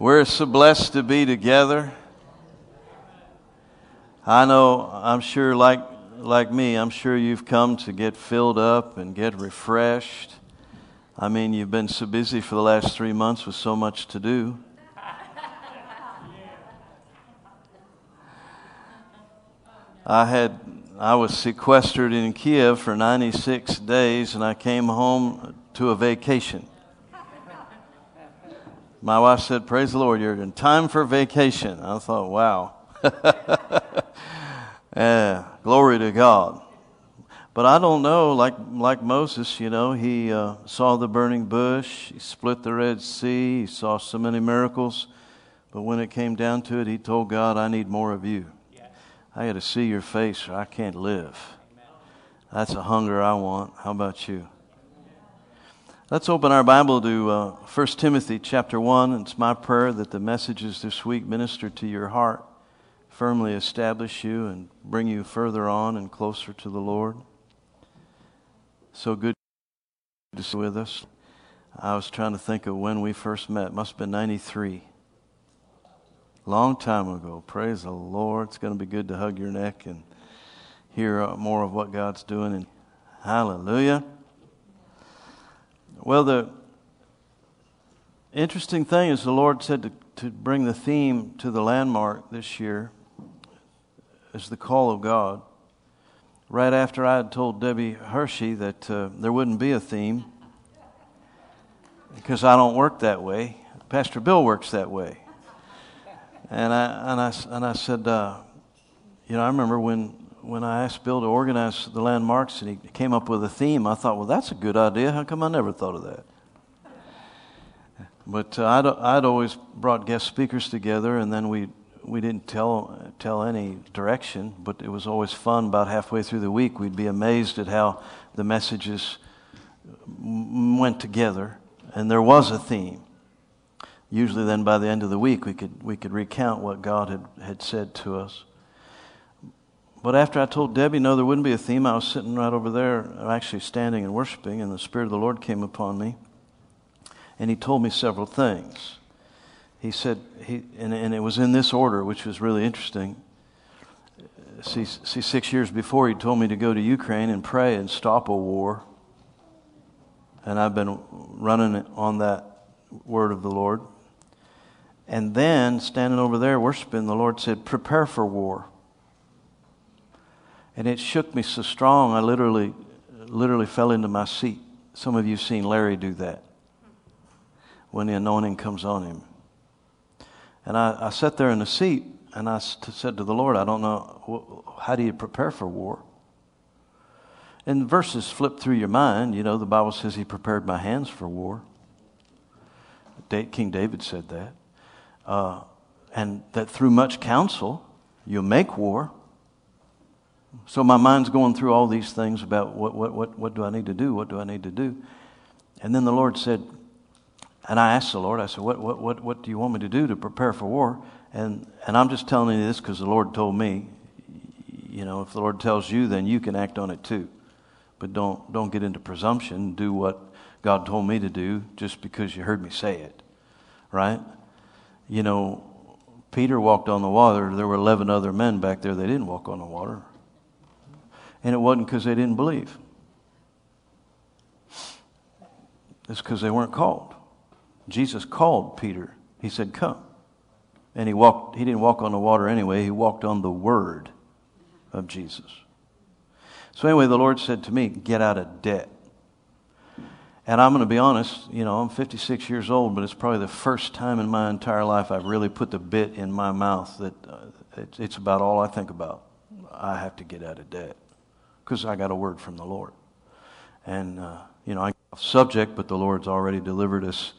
We're so blessed to be together. I know, I'm sure, like, like me, I'm sure you've come to get filled up and get refreshed. I mean, you've been so busy for the last three months with so much to do. I had I was sequestered in Kiev for 96 days and I came home to a vacation. My wife said, Praise the Lord, you're in time for vacation. I thought, wow. yeah, glory to God. But I don't know, like, like Moses, you know, he uh, saw the burning bush, he split the Red Sea, he saw so many miracles. But when it came down to it, he told God, I need more of you. I got to see your face or I can't live. That's a hunger I want. How about you? Let's open our Bible to uh, 1 Timothy chapter 1. It's my prayer that the messages this week minister to your heart, firmly establish you, and bring you further on and closer to the Lord. So good to see with us. I was trying to think of when we first met. Must have been 93. Long time ago. Praise the Lord. It's going to be good to hug your neck and hear uh, more of what God's doing. And hallelujah. Well, the interesting thing is the Lord said to, to bring the theme to the landmark this year is the call of God. Right after I had told Debbie Hershey that uh, there wouldn't be a theme because I don't work that way. Pastor Bill works that way. And I, and I, and I said, uh, you know, I remember when, when I asked Bill to organize the landmarks and he came up with a theme, I thought, well, that's a good idea. How come I never thought of that? But uh, I'd, I'd always brought guest speakers together, and then we, we didn't tell, tell any direction, but it was always fun. About halfway through the week, we'd be amazed at how the messages went together, and there was a theme usually then by the end of the week we could, we could recount what God had, had said to us. But after I told Debbie, no, there wouldn't be a theme, I was sitting right over there, actually standing and worshiping, and the Spirit of the Lord came upon me. And He told me several things. He said, he, and, and it was in this order, which was really interesting. See, see, six years before, He told me to go to Ukraine and pray and stop a war. And I've been running on that word of the Lord. And then, standing over there worshiping, the Lord said, Prepare for war. And it shook me so strong, I literally, literally fell into my seat. Some of you have seen Larry do that when the anointing comes on him. And I, I sat there in the seat and I said to the Lord, I don't know, how do you prepare for war? And verses flip through your mind. You know, the Bible says he prepared my hands for war. King David said that uh, and that through much counsel you'll make war. So my mind's going through all these things about what, what, what, what do I need to do? What do I need to do? And then the Lord said, and I asked the Lord, I said, what, what, what, what do you want me to do to prepare for war? And, and I'm just telling you this because the Lord told me. You know, if the Lord tells you, then you can act on it too. But don't, don't get into presumption. Do what God told me to do just because you heard me say it. Right? you know, Peter walked on the water. There were 11 other men back there. They didn't walk on the water. And it wasn't because they didn't believe, it's because they weren't called. Jesus called Peter. He said, Come. And he walked, he didn't walk on the water anyway, he walked on the word of Jesus. So, anyway, the Lord said to me, Get out of debt. And I'm going to be honest, you know, I'm 56 years old, but it's probably the first time in my entire life I've really put the bit in my mouth that uh, it's, it's about all I think about. I have to get out of debt because I got a word from the Lord. And, uh, you know, I off subject, but the Lord's already delivered us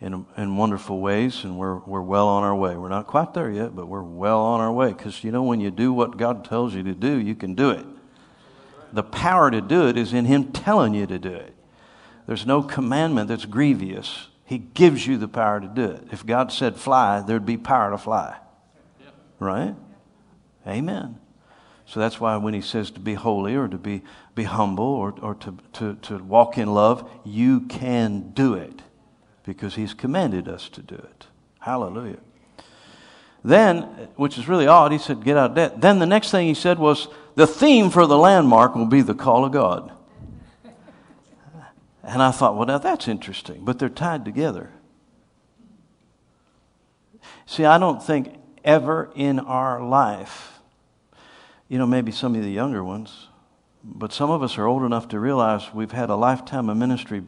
in, in wonderful ways, and we're, we're well on our way. We're not quite there yet, but we're well on our way because, you know, when you do what God tells you to do, you can do it. The power to do it is in Him telling you to do it. There's no commandment that's grievous. He gives you the power to do it. If God said fly, there'd be power to fly. Right? Amen. So that's why when he says to be holy or to be, be humble or, or to, to, to walk in love, you can do it because he's commanded us to do it. Hallelujah. Then, which is really odd, he said, Get out of debt. Then the next thing he said was, The theme for the landmark will be the call of God. And I thought, Well, now that's interesting, but they're tied together. See, I don't think ever in our life, you know, maybe some of the younger ones, but some of us are old enough to realize we've had a lifetime of ministry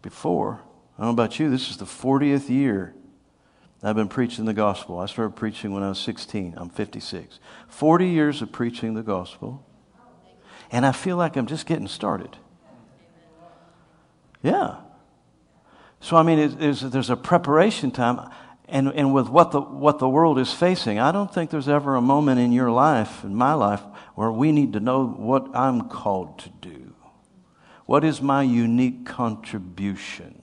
before. I don't know about you, this is the 40th year I've been preaching the gospel. I started preaching when I was 16. I'm 56. 40 years of preaching the gospel. And I feel like I'm just getting started. Yeah. So, I mean, it, there's a preparation time. And, and with what the, what the world is facing, I don't think there's ever a moment in your life, in my life, where we need to know what I'm called to do. What is my unique contribution?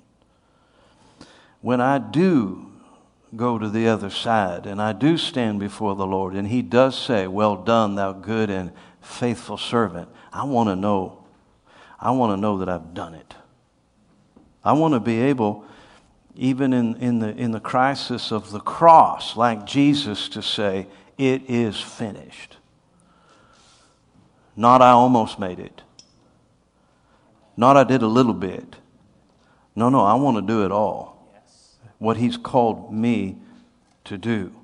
When I do go to the other side and I do stand before the Lord and He does say, Well done, thou good and faithful servant, I want to know. I want to know that I've done it. I want to be able, even in, in, the, in the crisis of the cross, like Jesus, to say, It is finished. Not I almost made it. Not I did a little bit. No, no, I want to do it all what He's called me to do.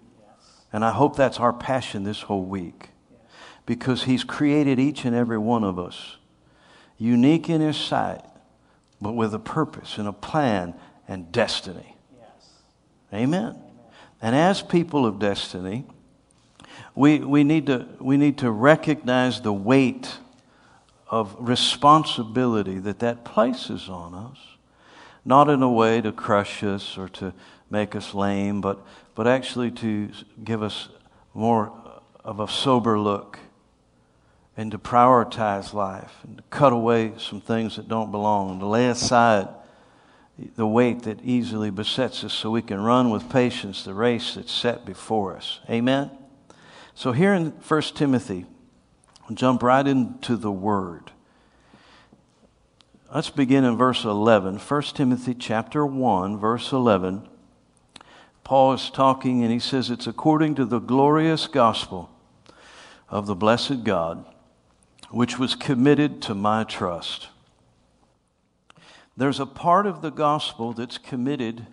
And I hope that's our passion this whole week because He's created each and every one of us unique in His sight, but with a purpose and a plan and destiny. Yes. Amen. And as people of destiny, we, we, need to, we need to recognize the weight of responsibility that that places on us not in a way to crush us or to make us lame, but, but actually to give us more of a sober look and to prioritize life and to cut away some things that don't belong and to lay aside the weight that easily besets us so we can run with patience the race that's set before us. Amen? So here in 1 Timothy, I'll jump right into the Word. Let's begin in verse 11. 1 Timothy chapter 1, verse 11. Paul is talking and he says, It's according to the glorious gospel of the blessed God, which was committed to my trust. There's a part of the gospel that's committed.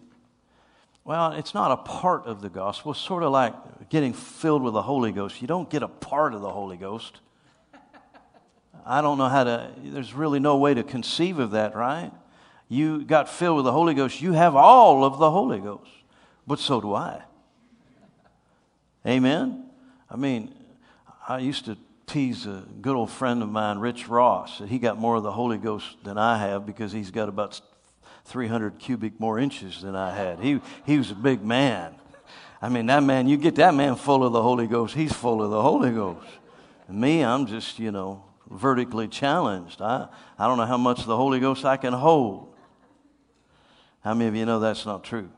Well, it's not a part of the gospel. It's sort of like getting filled with the Holy Ghost. You don't get a part of the Holy Ghost. I don't know how to, there's really no way to conceive of that, right? You got filled with the Holy Ghost. You have all of the Holy Ghost. But so do I. Amen? I mean, I used to tease a good old friend of mine, Rich Ross, that he got more of the Holy Ghost than I have because he's got about 300 cubic more inches than I had. He, he was a big man. I mean, that man, you get that man full of the Holy Ghost, he's full of the Holy Ghost. And me, I'm just, you know, vertically challenged. I, I don't know how much of the Holy Ghost I can hold. How many of you know that's not true?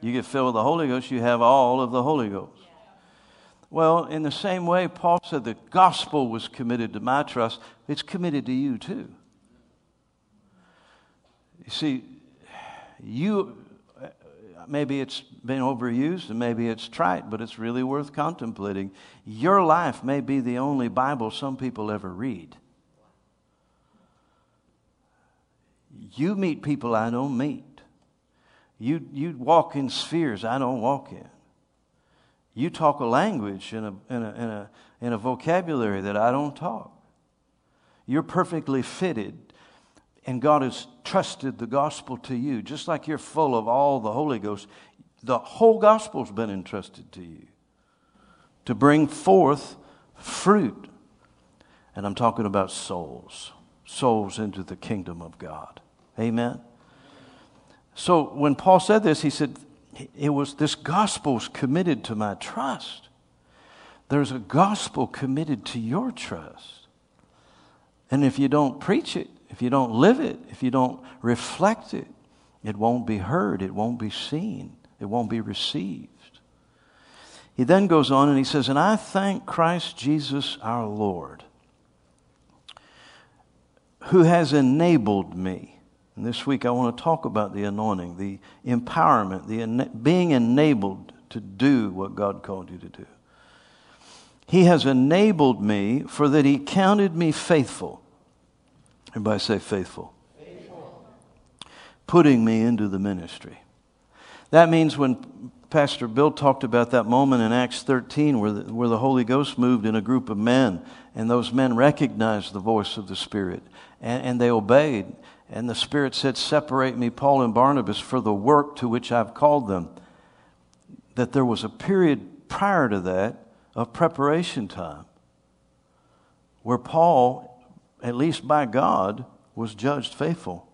You get filled with the Holy Ghost, you have all of the Holy Ghost. Well, in the same way, Paul said the gospel was committed to my trust, it's committed to you too. You see, you maybe it's been overused and maybe it's trite, but it's really worth contemplating. Your life may be the only Bible some people ever read. You meet people I don't meet. You, you walk in spheres I don't walk in. You talk a language in a, in, a, in, a, a vocabulary that I don't talk. You're perfectly fitted and God has trusted the gospel to you, just like you're full of all the Holy Ghost, the whole gospel's been entrusted to you to bring forth fruit. And I'm talking about souls, souls into the kingdom of God. Amen. So when Paul said this, he said, it was this gospel's committed to my trust. There's a gospel committed to your trust. And if you don't preach it, if you don't live it, if you don't reflect it, it won't be heard, it won't be seen, it won't be received. He then goes on and he says, And I thank Christ Jesus our Lord, who has enabled me. And this week I want to talk about the anointing, the empowerment, the ena- being enabled to do what God called you to do. He has enabled me for that he counted me faithful. Everybody say faithful. faithful. Putting me into the ministry. That means when Pastor Bill talked about that moment in Acts 13 where the, where the Holy Ghost moved in a group of men, and those men recognized the voice of the Spirit, and, and they obeyed. And the Spirit said, Separate me, Paul and Barnabas, for the work to which I've called them. That there was a period prior to that of preparation time where Paul, at least by God, was judged faithful.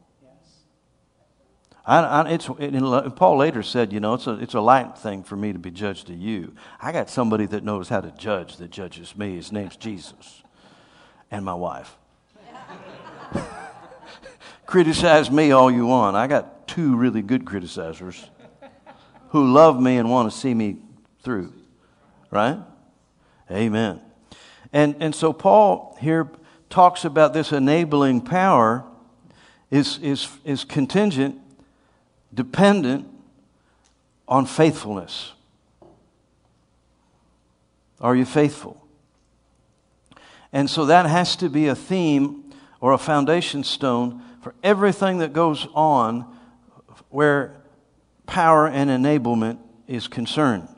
I, I, it's, it, Paul later said, you know, it's a, it's a light thing for me to be judged to you. I got somebody that knows how to judge that judges me. His name's Jesus and my wife. Criticize me all you want. I got two really good criticizers who love me and want to see me through. Right? Amen. And, and so Paul here talks about this enabling power is, is, is contingent, dependent on faithfulness. Are you faithful? And so that has to be a theme or a foundation stone for everything that goes on where power and enablement is concerned.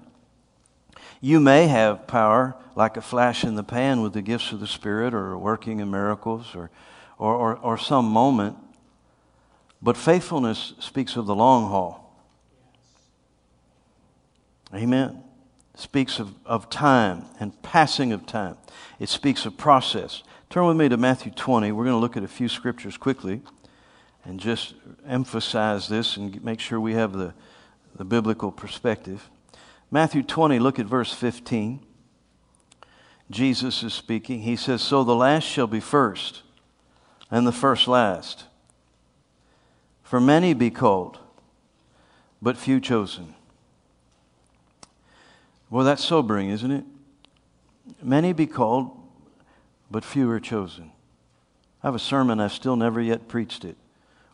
You may have power like a flash in the pan with the gifts of the Spirit or working in miracles or, or, or, or some moment, but faithfulness speaks of the long haul. Amen. Speaks of, of time and passing of time. It speaks of process. Turn with me to Matthew 20. We're going to look at a few scriptures quickly and just emphasize this and make sure we have the, the biblical perspective. Matthew 20, look at verse 15. Jesus is speaking. He says, So the last shall be first, and the first last. For many be called, but few chosen. Well, that's sobering, isn't it? Many be called, but few are chosen. I have a sermon, I've still never yet preached it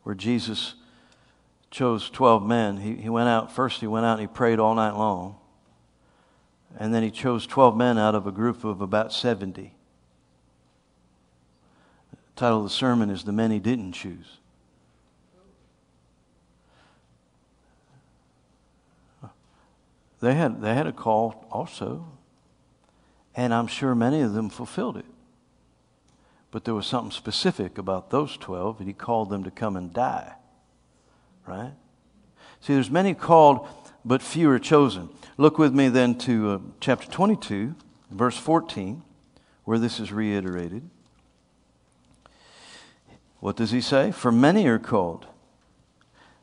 where Jesus chose 12 men. He, he went out, first, he went out and he prayed all night long. And then he chose 12 men out of a group of about 70. The title of the sermon is The Men He Didn't Choose. They had, they had a call also, and I'm sure many of them fulfilled it. But there was something specific about those 12, and he called them to come and die. Right? See, there's many called, but few are chosen. Look with me then to uh, chapter 22, verse 14, where this is reiterated. What does he say? For many are called,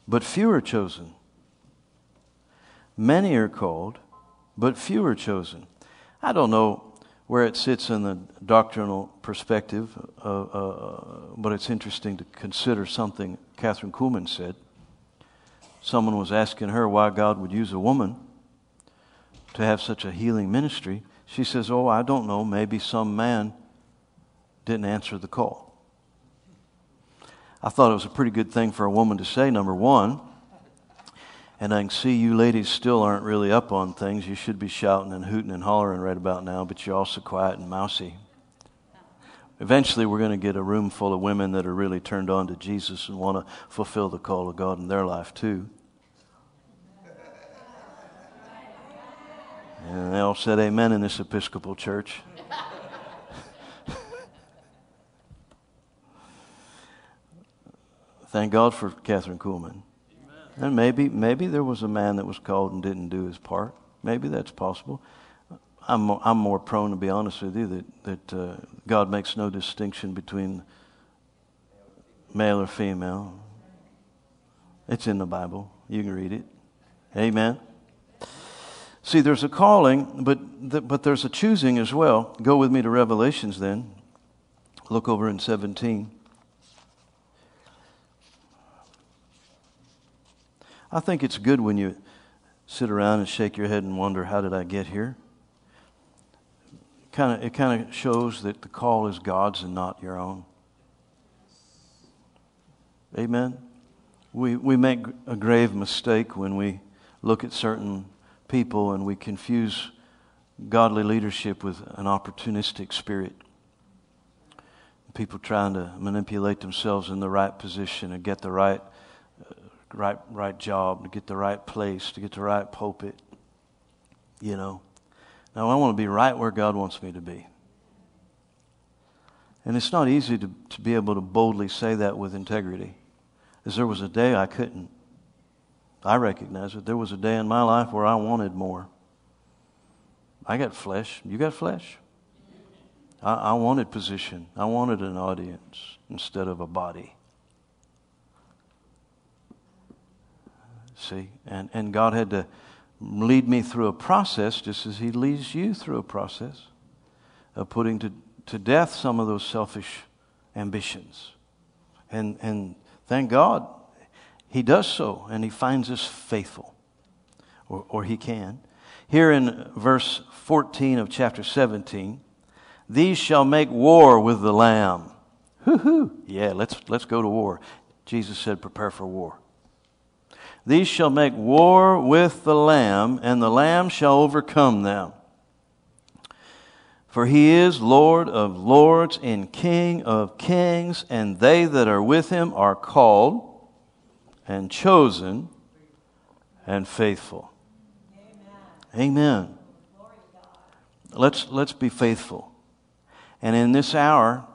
but few are chosen. Many are called, but few are chosen. I don't know where it sits in the doctrinal perspective, uh, uh, but it's interesting to consider something Kathryn Kuhlman said. Someone was asking her why God would use a woman to have such a healing ministry. She says, Oh, I don't know. Maybe some man didn't answer the call. I thought it was a pretty good thing for a woman to say, number one. And I can see you ladies still aren't really up on things. You should be shouting and hooting and hollering right about now, but you're also quiet and mousy. Eventually, we're going to get a room full of women that are really turned on to Jesus and want to fulfill the call of God in their life, too. And they all said amen in this Episcopal church. Thank God for Kathryn Kuhlman. And maybe, maybe there was a man that was called and didn't do his part. Maybe that's possible. I'm, I'm more prone, to be honest with you, that, that uh, God makes no distinction between male or female. It's in the Bible. You can read it. Amen. See, there's a calling, but, the, but there's a choosing as well. Go with me to Revelations then. Look over in 17. I think it's good when you sit around and shake your head and wonder, how did I get here? Kind of, it kind of shows that the call is God's and not your own. Amen. we, we make a grave mistake when we look at certain people and we confuse godly leadership with an opportunistic spirit. People trying to manipulate themselves in the right position and get the right, right, right job, to get the right place, to get the right pulpit. You know. Now, I want to be right where God wants me to be. And it's not easy to, to be able to boldly say that with integrity. As there was a day I couldn't. I recognize it. There was a day in my life where I wanted more. I got flesh. You got flesh? I, I wanted position. I wanted an audience instead of a body. See? And, and God had to lead me through a process just as He leads you through a process of putting to, to death some of those selfish ambitions. And, and thank God He does so, and He finds us faithful, or, or He can. Here in verse 14 of chapter 17, these shall make war with the Lamb. Hoo-hoo. Yeah, let's, let's go to war. Jesus said, prepare for war. These shall make war with the Lamb, and the Lamb shall overcome them. For he is Lord of lords and King of kings, and they that are with him are called and chosen and faithful. Amen. Amen. Let's, let's be faithful. And in this hour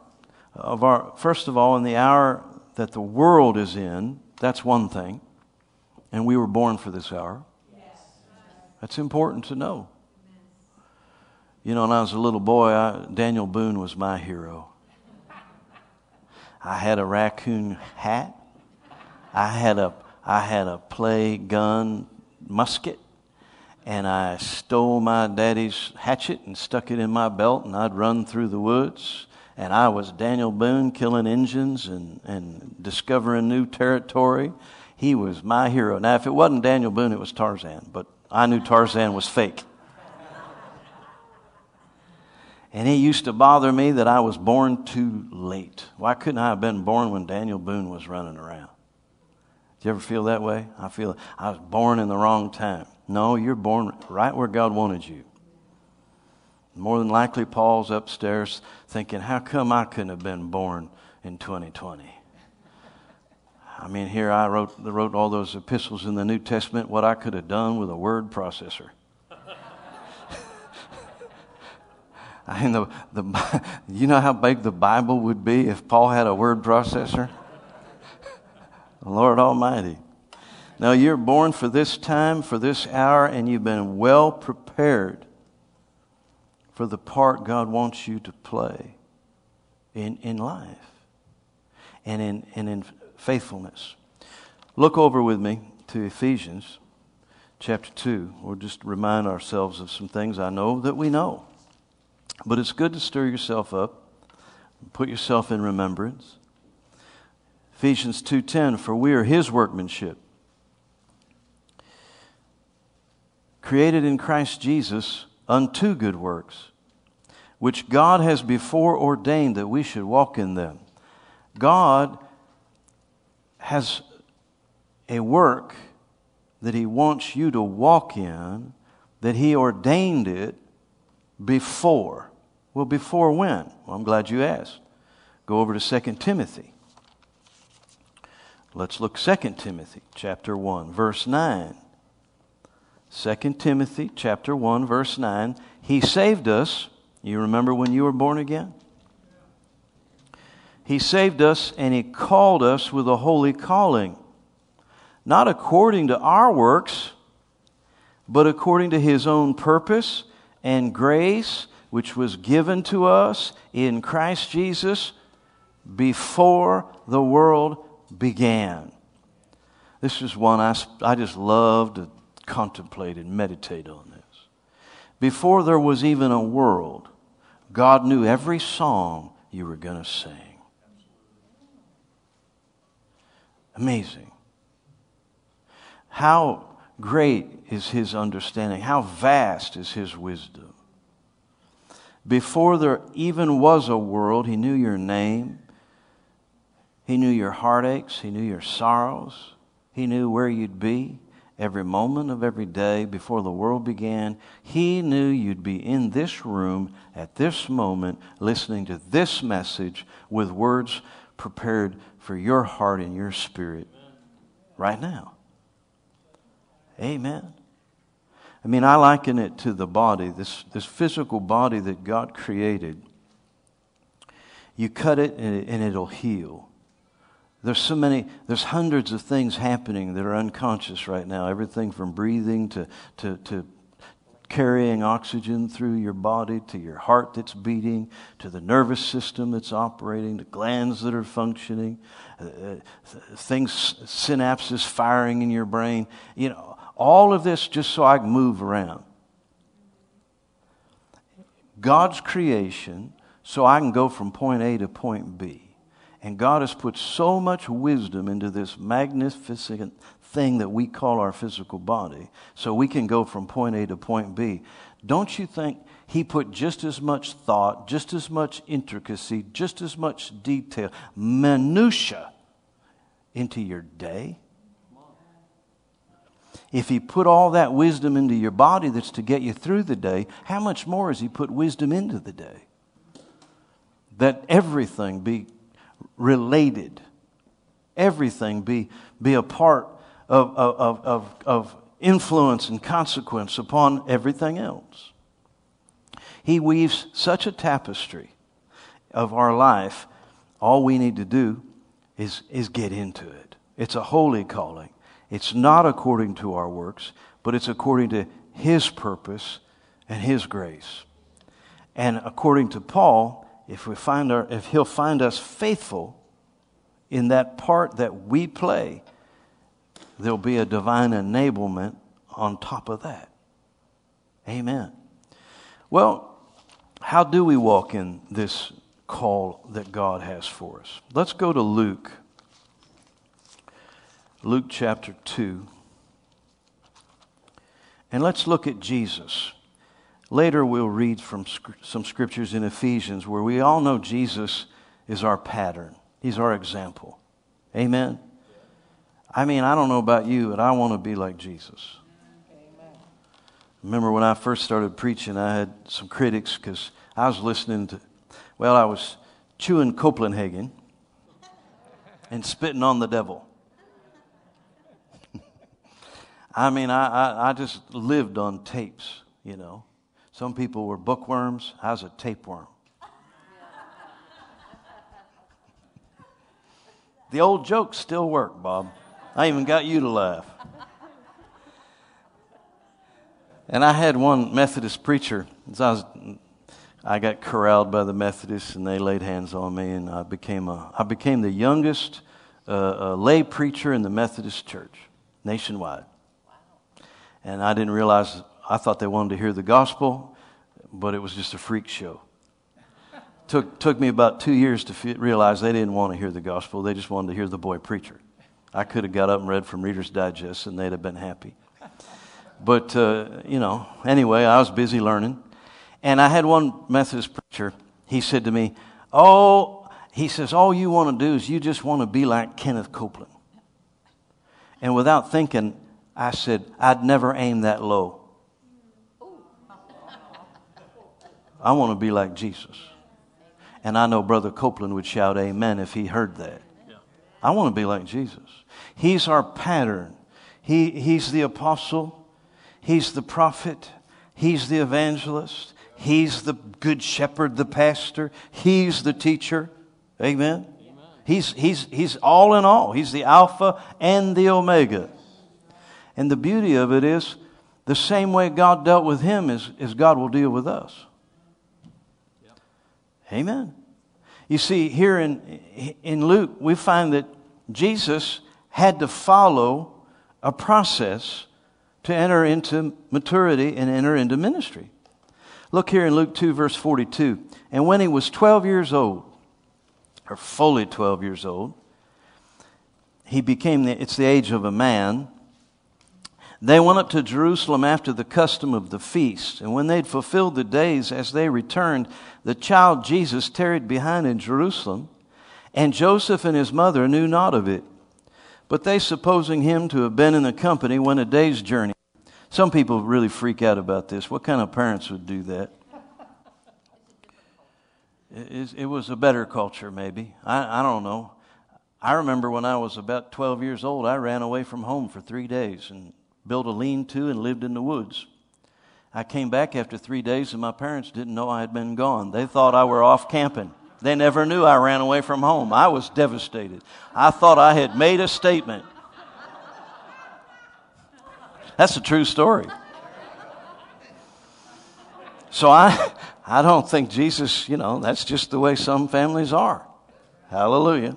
of our, first of all, in the hour that the world is in, that's one thing. And we were born for this hour. That's important to know. You know, when I was a little boy, I, Daniel Boone was my hero. I had a raccoon hat. I had a, I had a play gun musket. And I stole my daddy's hatchet and stuck it in my belt, and I'd run through the woods. And I was Daniel Boone killing Injuns and, and discovering new territory he was my hero. Now, if it wasn't Daniel Boone, it was Tarzan, but I knew Tarzan was fake. And it used to bother me that I was born too late. Why couldn't I have been born when Daniel Boone was running around? Do you ever feel that way? I feel I was born in the wrong time. No, you're born right where God wanted you. More than likely, Paul's upstairs thinking, how come I couldn't have been born in 2020? I mean, here I wrote, wrote all those epistles in the New Testament, what I could have done with a word processor. I mean, the, the, you know how big the Bible would be if Paul had a word processor? Lord Almighty. Now, you're born for this time, for this hour, and you've been well prepared for the part God wants you to play in, in life and in, and in faithfulness. Look over with me to Ephesians chapter 2. We'll just remind ourselves of some things I know that we know. But it's good to stir yourself up, put yourself in remembrance. Ephesians 2:10 for we are his workmanship created in Christ Jesus unto good works which God has before ordained that we should walk in them. God has a work that He wants you to walk in, that He ordained it before. Well, before when? Well, I'm glad you asked. Go over to 2 Timothy. Let's look 2 Timothy chapter 1 verse 9. 2 Timothy chapter 1 verse 9. He saved us. You remember when you were born again? He saved us and He called us with a holy calling, not according to our works, but according to His own purpose and grace, which was given to us in Christ Jesus before the world began. This is one I, I just love to contemplate and meditate on this. Before there was even a world, God knew every song you were going to sing. Amazing. How great is his understanding? How vast is his wisdom? Before there even was a world, he knew your name. He knew your heartaches. He knew your sorrows. He knew where you'd be every moment of every day before the world began. He knew you'd be in this room at this moment listening to this message with words prepared for your heart and your spirit right now. Amen. I mean, I liken it to the body, this, this physical body that God created. You cut it and, and it'll heal. There's so many, there's hundreds of things happening that are unconscious right now. Everything from breathing to, to, to carrying oxygen through your body to your heart that's beating to the nervous system that's operating to glands that are functioning, uh, uh things, synapses firing in your brain. You know, all of this just so I can move around. God's creation so I can go from point A to point B. And God has put so much wisdom into this magnificent thing that we call our physical body so we can go from point A to point B. Don't you think He put just as much thought, just as much intricacy, just as much detail, minutia into your day? If He put all that wisdom into your body that's to get you through the day, how much more has He put wisdom into the day? That everything be related. Everything be, be a part of, of, of, of influence and consequence upon everything else. He weaves such a tapestry of our life. All we need to do is, is get into it. It's a holy calling. It's not according to our works, but it's according to His purpose and His grace. And according to Paul, if we find our, if he'll find us faithful in that part that we play, there'll be a divine enablement on top of that. Amen. Well, how do we walk in this call that God has for us? Let's go to Luke. Luke chapter 2. And let's look at Jesus. Later, we'll read from some scriptures in Ephesians where we all know Jesus is our pattern, He's our example. Amen? I mean, I don't know about you, but I want to be like Jesus. Remember when I first started preaching, I had some critics because I was listening to, well, I was chewing Copenhagen and spitting on the devil. I mean, I, I, I, just lived on tapes, you know. Some people were bookworms. I was a tapeworm. the old jokes still work, Bob. I even got you to laugh. And I had one Methodist preacher. I, was, I got corralled by the Methodists, and they laid hands on me, and I became, a, I became the youngest uh, lay preacher in the Methodist Church nationwide. Wow. And I didn't realize I thought they wanted to hear the gospel, but it was just a freak show. took, took me about two years to f- realize they didn't want to hear the gospel. They just wanted to hear the boy preacher. I could have got up and read from Reader's Digest and they'd have been happy. But, uh, you know, anyway, I was busy learning. And I had one Methodist preacher, he said to me, Oh, he says, all you want to do is you just want to be like Kenneth Copeland. And without thinking, I said, I'd never aim that low. I want to be like Jesus. And I know Brother Copeland would shout amen if he heard that. I want to be like Jesus. He's our pattern. He, he's the apostle. He's the prophet. He's the evangelist. He's the good shepherd, the pastor. He's the teacher. Amen. Amen. He's, he's, he's all in all. He's the Alpha and the Omega. And the beauty of it is the same way God dealt with him is, is God will deal with us. Amen. You see, here in, in Luke, we find that Jesus had to follow a process to enter into maturity and enter into ministry. Look here in Luke 2, verse 42. And when he was 12 years old, or fully 12 years old, he became, the, it's the age of a man, they went up to Jerusalem after the custom of the feast, and when they'd fulfilled the days as they returned, the child Jesus tarried behind in Jerusalem, and Joseph and his mother knew not of it. But they, supposing him to have been in the company, went a day's journey. Some people really freak out about this. What kind of parents would do that? It, was a better culture, maybe. I, I don't know. I remember when I was about 12 years old, I ran away from home for three days and built a lean to and lived in the woods. I came back after three days, and my parents didn't know I had been gone. They thought I were off camping. They never knew I ran away from home. I was devastated. I thought I had made a statement. That's a true story. So I, I don't think Jesus, you know, that's just the way some families are. Hallelujah.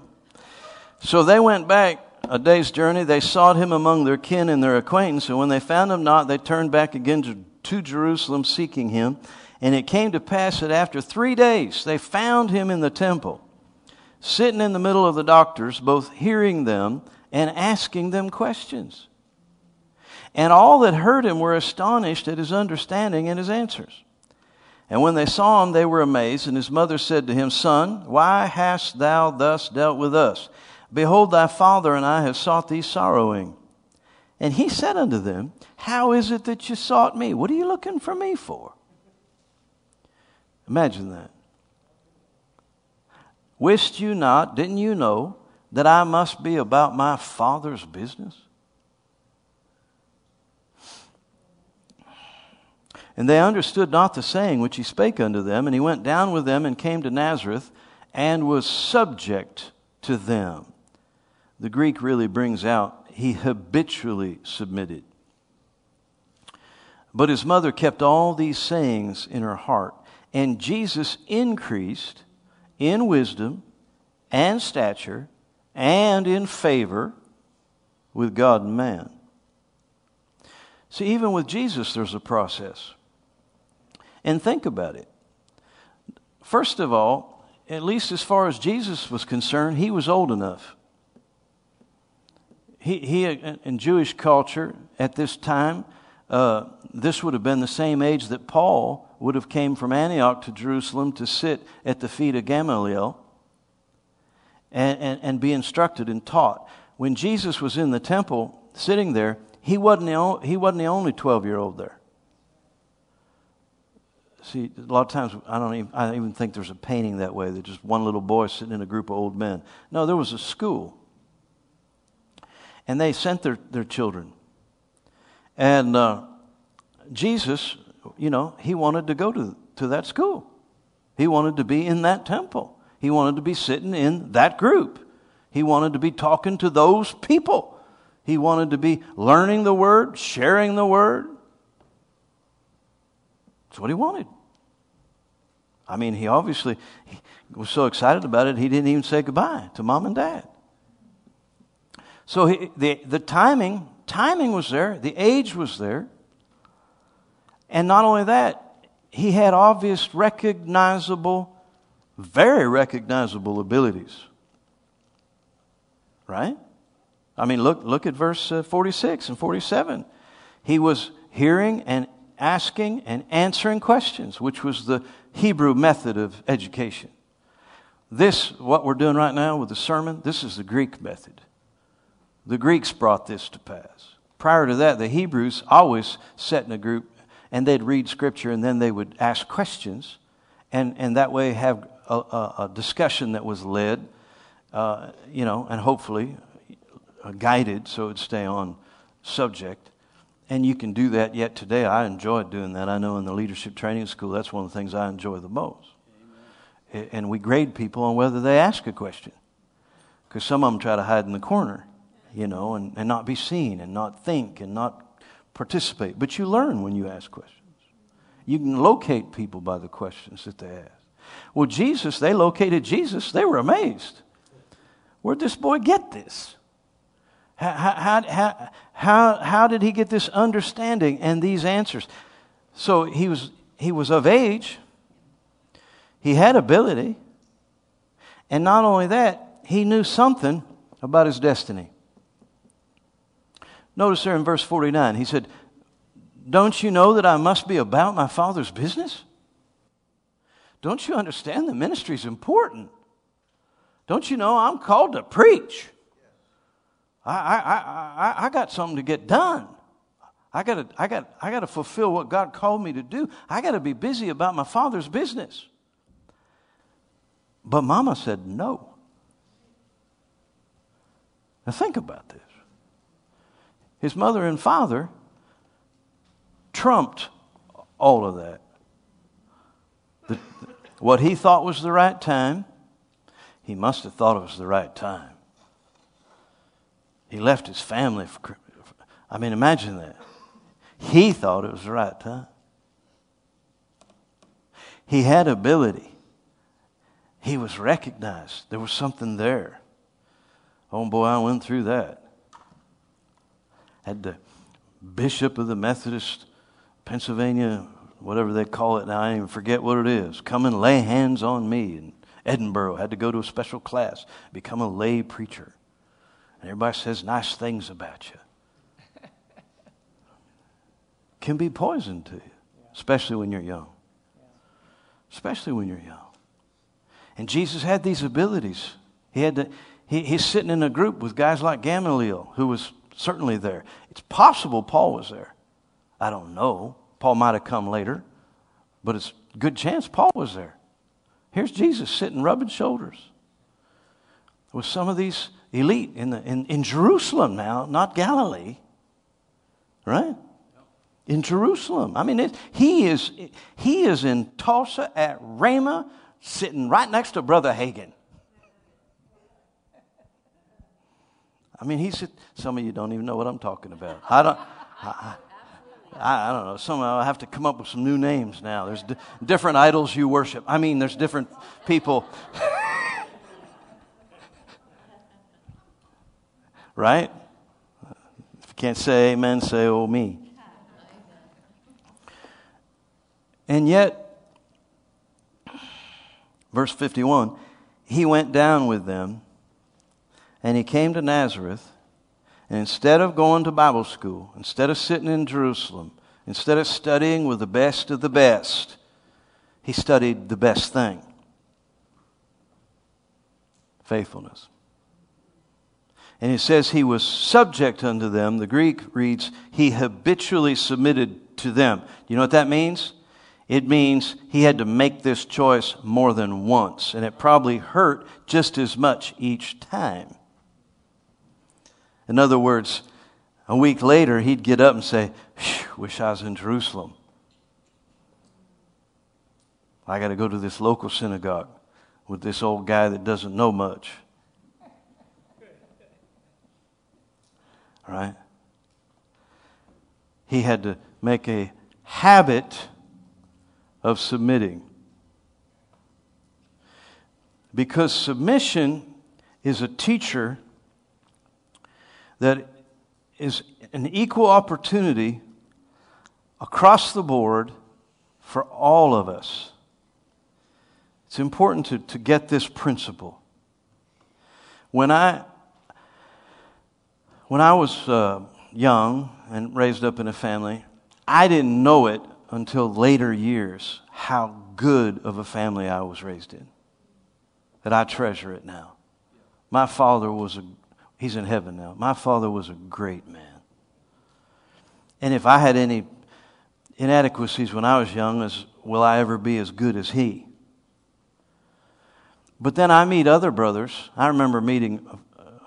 So they went back a day's journey. They sought him among their kin and their acquaintance. And when they found him not, they turned back again to, Jerusalem seeking him. And it came to pass that after three days they found him in the temple, sitting in the middle of the doctors, both hearing them and asking them questions. And all that heard him were astonished at his understanding and his answers. And when they saw him, they were amazed. And his mother said to him, Son, why hast thou thus dealt with us? Behold, thy father and I have sought thee sorrowing. And he said unto them, How is it that you sought me? What are you looking for me for? Imagine that. Wist you not, didn't you know, that I must be about my father's business? And they understood not the saying which he spake unto them. And he went down with them and came to Nazareth and was subject to them. The Greek really brings out he habitually submitted. But his mother kept all these sayings in her heart. And Jesus increased in wisdom and stature and in favor with God and man. See, even with Jesus, there's a process. And think about it. First of all, at least as far as Jesus was concerned, he was old enough. He, he in Jewish culture at this time, uh, this would have been the same age that Paul would have came from Antioch to Jerusalem to sit at the feet of Gamaliel and, and, and be instructed and taught. When Jesus was in the temple sitting there, he wasn't the, he wasn't the only 12 year old there. See, a lot of times I don't even, I don't even think there's a painting that way that just one little boy sitting in a group of old men. No, there was a school. And they sent their, their children. And uh, Jesus, you know, he wanted to go to, to that school. He wanted to be in that temple. He wanted to be sitting in that group. He wanted to be talking to those people. He wanted to be learning the word, sharing the word. That's what he wanted. I mean, he obviously was so excited about it, he didn't even say goodbye to mom and dad. So he, the, the timing, timing was there, the age was there. And not only that, he had obvious, recognizable, very recognizable abilities. Right? I mean, look, look at verse uh, 46 and 47. He was hearing and asking and answering questions, which was the Hebrew method of education. This, what we're doing right now with the sermon, this is the Greek method. The Greeks brought this to pass. Prior to that, the Hebrews always sat in a group and they'd read scripture and then they would ask questions and, and that way have a, a, a discussion that was led, uh, you know, and hopefully guided so it'd stay on subject. And you can do that yet today. I enjoy doing that. I know in the leadership training school, that's one of the things I enjoy the most. Amen. And we grade people on whether they ask a question. Because some of them try to hide in the corner, you know, and, and not be seen and not think and not participate. But you learn when you ask questions. You can locate people by the questions that they ask. Well, Jesus, they located Jesus. They were amazed. Where'd this boy get this? How, how, how, how, how did he get this understanding and these answers? So he was, he was of age, he had ability, and not only that, he knew something about his destiny. Notice there in verse 49, he said, Don't you know that I must be about my Father's business? Don't you understand the ministry is important? Don't you know I'm called to preach? I, I, I, I got something to get done. I got I got I got to fulfill what God called me to do. I got to be busy about my father's business. But mama said no. Now think about this. His mother and father trumped all of that. The, what he thought was the right time, he must have thought it was the right time. He left his family for, I mean, imagine that. He thought it was the right time. He had ability. He was recognized. There was something there. Oh boy, I went through that. Had the bishop of the Methodist Pennsylvania, whatever they call it now, I even forget what it is, come and lay hands on me in Edinboro. Had to go to a special class, become a lay preacher. And everybody says nice things about you. Can be poison to you, especially when you're young. Especially when you're young. And Jesus had these abilities. He had to, he, he's sitting in a group with guys like Gamaliel, who was certainly there. It's possible Paul was there. I don't know. Paul might have come later, but it's good chance Paul was there. Here's Jesus sitting rubbing shoulders with some of these elite in, the, in, in Jerusalem now, not Galilee, right? In Jerusalem. I mean, it, he, is, he is in Tulsa at Rhema, sitting right next to Brother Hagin. I mean, he said, some of you don't even know what I'm talking about. I don't, I, I, I don't know. Somehow I have to come up with some new names now. There's d- different idols you worship. I mean, there's different people. right? If you can't say amen, say oh me. And yet, verse 51 he went down with them and he came to Nazareth. And instead of going to Bible school, instead of sitting in Jerusalem, instead of studying with the best of the best, he studied the best thing faithfulness. And he says he was subject unto them. The Greek reads, he habitually submitted to them. Do you know what that means? It means he had to make this choice more than once, and it probably hurt just as much each time. In other words, a week later, he'd get up and say, Wish I was in Jerusalem. I got to go to this local synagogue with this old guy that doesn't know much. Right? He had to make a habit of submitting. Because submission is a teacher that is an equal opportunity across the board for all of us. It's important to, to get this principle. When I, when I was uh, young and raised up in a family, I didn't know it until later years how good of a family I was raised in. That I treasure it now. My father was a He's in heaven now. My father was a great man. And if I had any inadequacies when I was young, as will I ever be as good as he? But then I meet other brothers. I remember meeting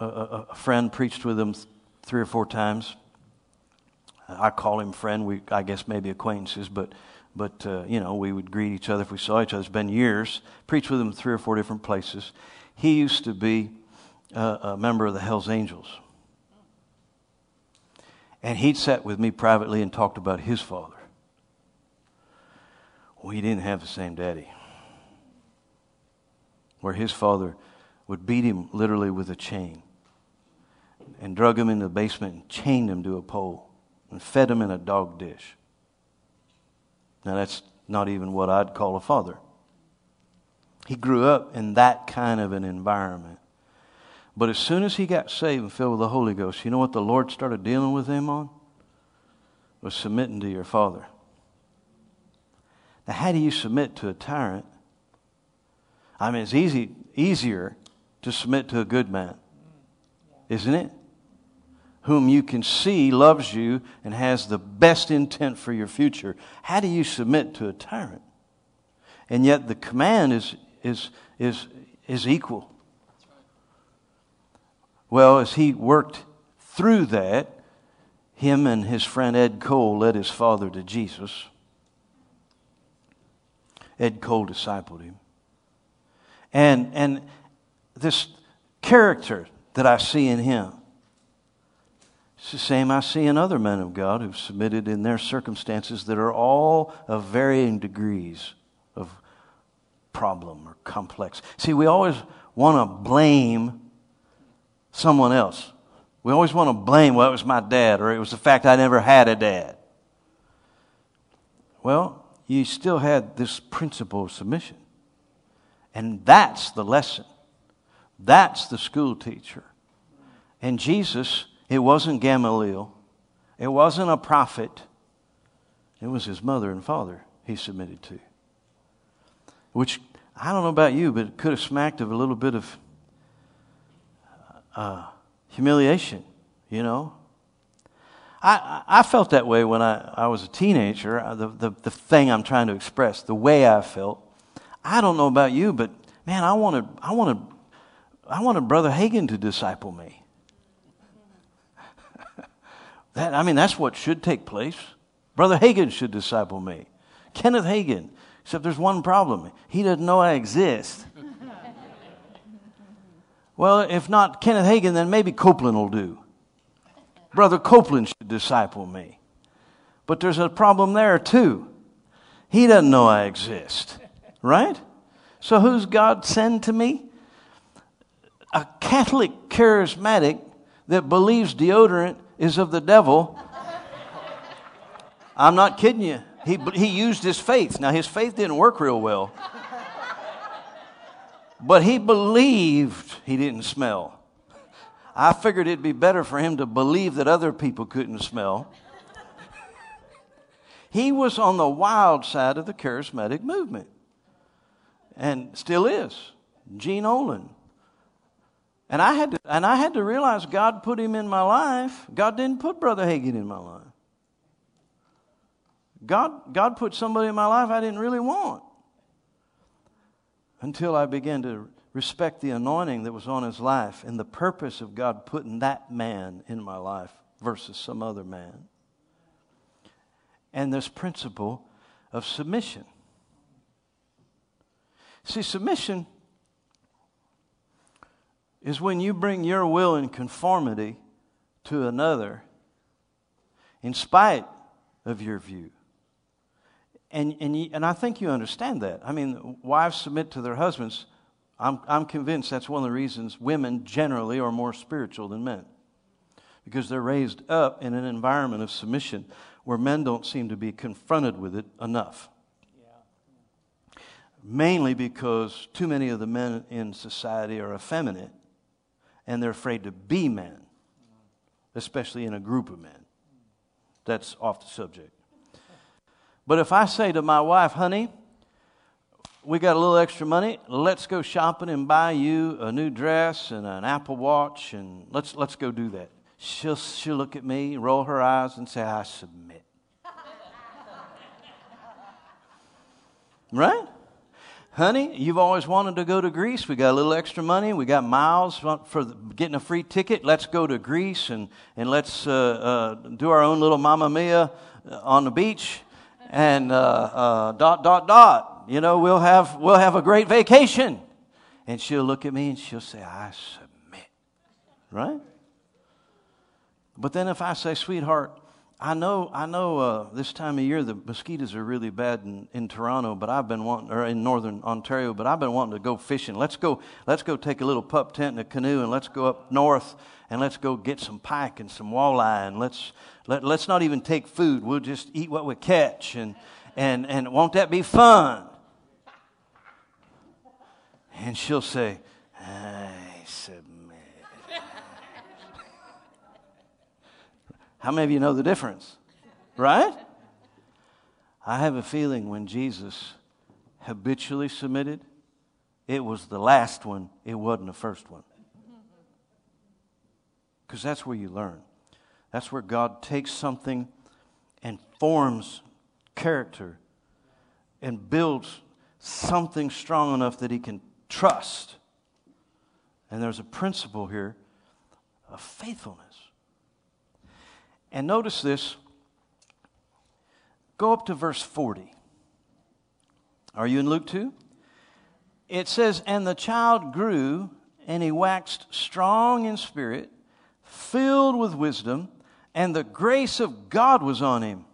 a, a, a friend, preached with him three or four times. I call him friend. We, I guess, maybe acquaintances, but, but uh, you know, we would greet each other if we saw each other. It's been years. Preached with him three or four different places. He used to be a member of the Hells Angels. And he'd sat with me privately and talked about his father. We didn't have the same daddy. Where his father would beat him literally with a chain and drug him in the basement and chained him to a pole and fed him in a dog dish. Now, that's not even what I'd call a father. He grew up in that kind of an environment. But as soon as he got saved and filled with the Holy Ghost, you know what the Lord started dealing with him on? Was submitting to your father. Now, how do you submit to a tyrant? I mean, it's easy, easier to submit to a good man, isn't it? whom you can see loves you and has the best intent for your future, how do you submit to a tyrant? And yet the command is, is, is, is equal. Well, as he worked through that, him and his friend Ed Cole led his father to Jesus. Ed Cole discipled him. And, and this character that I see in him, it's the same I see in other men of God who've submitted in their circumstances that are all of varying degrees of problem or complex. See, we always want to blame someone else. We always want to blame, well, it was my dad, or it was the fact I never had a dad. Well, you still had this principle of submission. And that's the lesson. That's the school teacher. And Jesus, it wasn't Gamaliel, it wasn't a prophet, it was his mother and father he submitted to. Which, I don't know about you, but it could have smacked of a little bit of uh, humiliation, you know? I, I felt that way when I, I was a teenager. The, the, the thing I'm trying to express, the way I felt. I don't know about you, but man, I wanted, I wanted, I wanted Brother Hagin to disciple me. that, I mean, that's what should take place. Brother Hagin should disciple me. Kenneth Hagin. Except there's one problem. He doesn't know I exist. Well, if not Kenneth Hagin, then maybe Copeland will do. Brother Copeland should disciple me. But there's a problem there too. He doesn't know I exist, right? So who's God send to me? A Catholic charismatic that believes deodorant is of the devil. I'm not kidding you. He, he used his faith. Now, his faith didn't work real well. But he believed he didn't smell. I figured it'd be better for him to believe that other people couldn't smell. he was on the wild side of the charismatic movement and still is. Gene Olin. And I had to, and I had to realize God put him in my life. God didn't put Brother Hagin in my life. God, God put somebody in my life I didn't really want until I began to respect the anointing that was on his life and the purpose of God putting that man in my life versus some other man. And this principle of submission. See, submission is when you bring your will in conformity to another in spite of your view. And, and, you, and I think you understand that. I mean, wives submit to their husbands I'm, I'm convinced that's one of the reasons women generally are more spiritual than men. Because they're raised up in an environment of submission where men don't seem to be confronted with it enough. Yeah. Mainly because too many of the men in society are effeminate and they're afraid to be men, especially in a group of men. That's off the subject. But if I say to my wife, honey, we got a little extra money. Let's go shopping and buy you a new dress and an Apple Watch, and let's, let's go do that. She'll, she'll look at me, roll her eyes, and say, I submit. right? Honey, you've always wanted to go to Greece. We got a little extra money. We got miles for getting a free ticket. Let's go to Greece and, and let's uh, uh, do our own little Mamma Mia on the beach and uh, uh dot, dot, dot you know, we'll have, we'll have a great vacation. And she'll look at me and she'll say, I submit. Right? But then if I say, sweetheart, I know, I know uh, this time of year the mosquitoes are really bad in, in Toronto, but I've been wanting, or in northern Ontario, but I've been wanting to go fishing. Let's go, let's go take a little pup tent and a canoe and let's go up north and let's go get some pike and some walleye and let's, let, let's not even take food. We'll just eat what we catch and, and, and won't that be fun? And she'll say, I submit. How many of you know the difference? Right? I have a feeling when Jesus habitually submitted, it was the last one, it wasn't the first one. Because that's where you learn. That's where God takes something and forms character and builds something strong enough that he can trust. And there's a principle here of faithfulness. And notice this. Go up to verse 40. Are you in Luke 2? It says, And the child grew, and he waxed strong in spirit, filled with wisdom, and the grace of God was on him.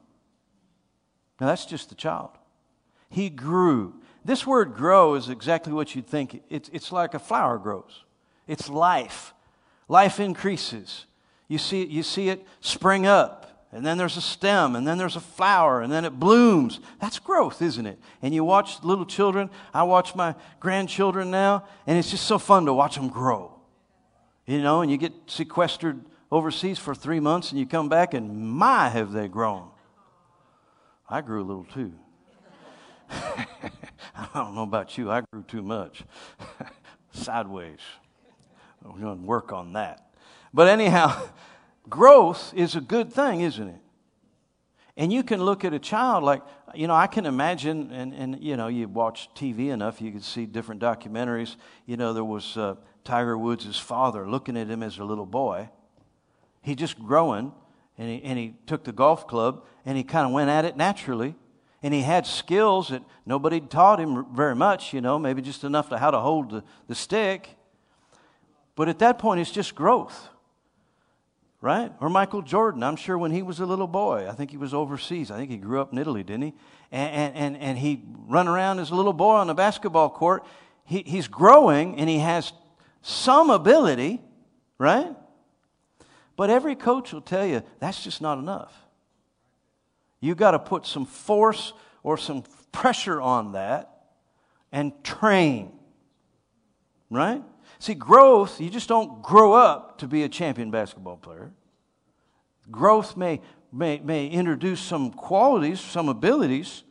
Now, that's just the child. He grew. This word grow is exactly what you'd think. It's, it's like a flower grows, it's life. Life increases. You see, you see it spring up, and then there's a stem, and then there's a flower, and then it blooms. That's growth, isn't it? And you watch little children. I watch my grandchildren now, and it's just so fun to watch them grow. You know, and you get sequestered overseas for three months, and you come back, and my, have they grown. I grew a little too. I don't know about you, I grew too much. Sideways. We're going to work on that. But anyhow, growth is a good thing, isn't it? And you can look at a child like, you know, I can imagine, and, and you know, you watch TV enough, you can see different documentaries. You know, there was uh, Tiger Woods' father looking at him as a little boy. He just growing, and he, and he took the golf club, and he kind of went at it naturally and he had skills that nobody taught him very much, you know, maybe just enough to how to hold the, the stick. But at that point, it's just growth, right? Or Michael Jordan. I'm sure when he was a little boy, I think he was overseas. I think he grew up in Italy, didn't he? And, and, and he run around as a little boy on the basketball court. He, he's growing and he has some ability, right? But every coach will tell you that's just not enough. You got to put some force or some pressure on that and train. Right? See, growth, you just don't grow up to be a champion basketball player. Growth may, may, may introduce some qualities, some abilities,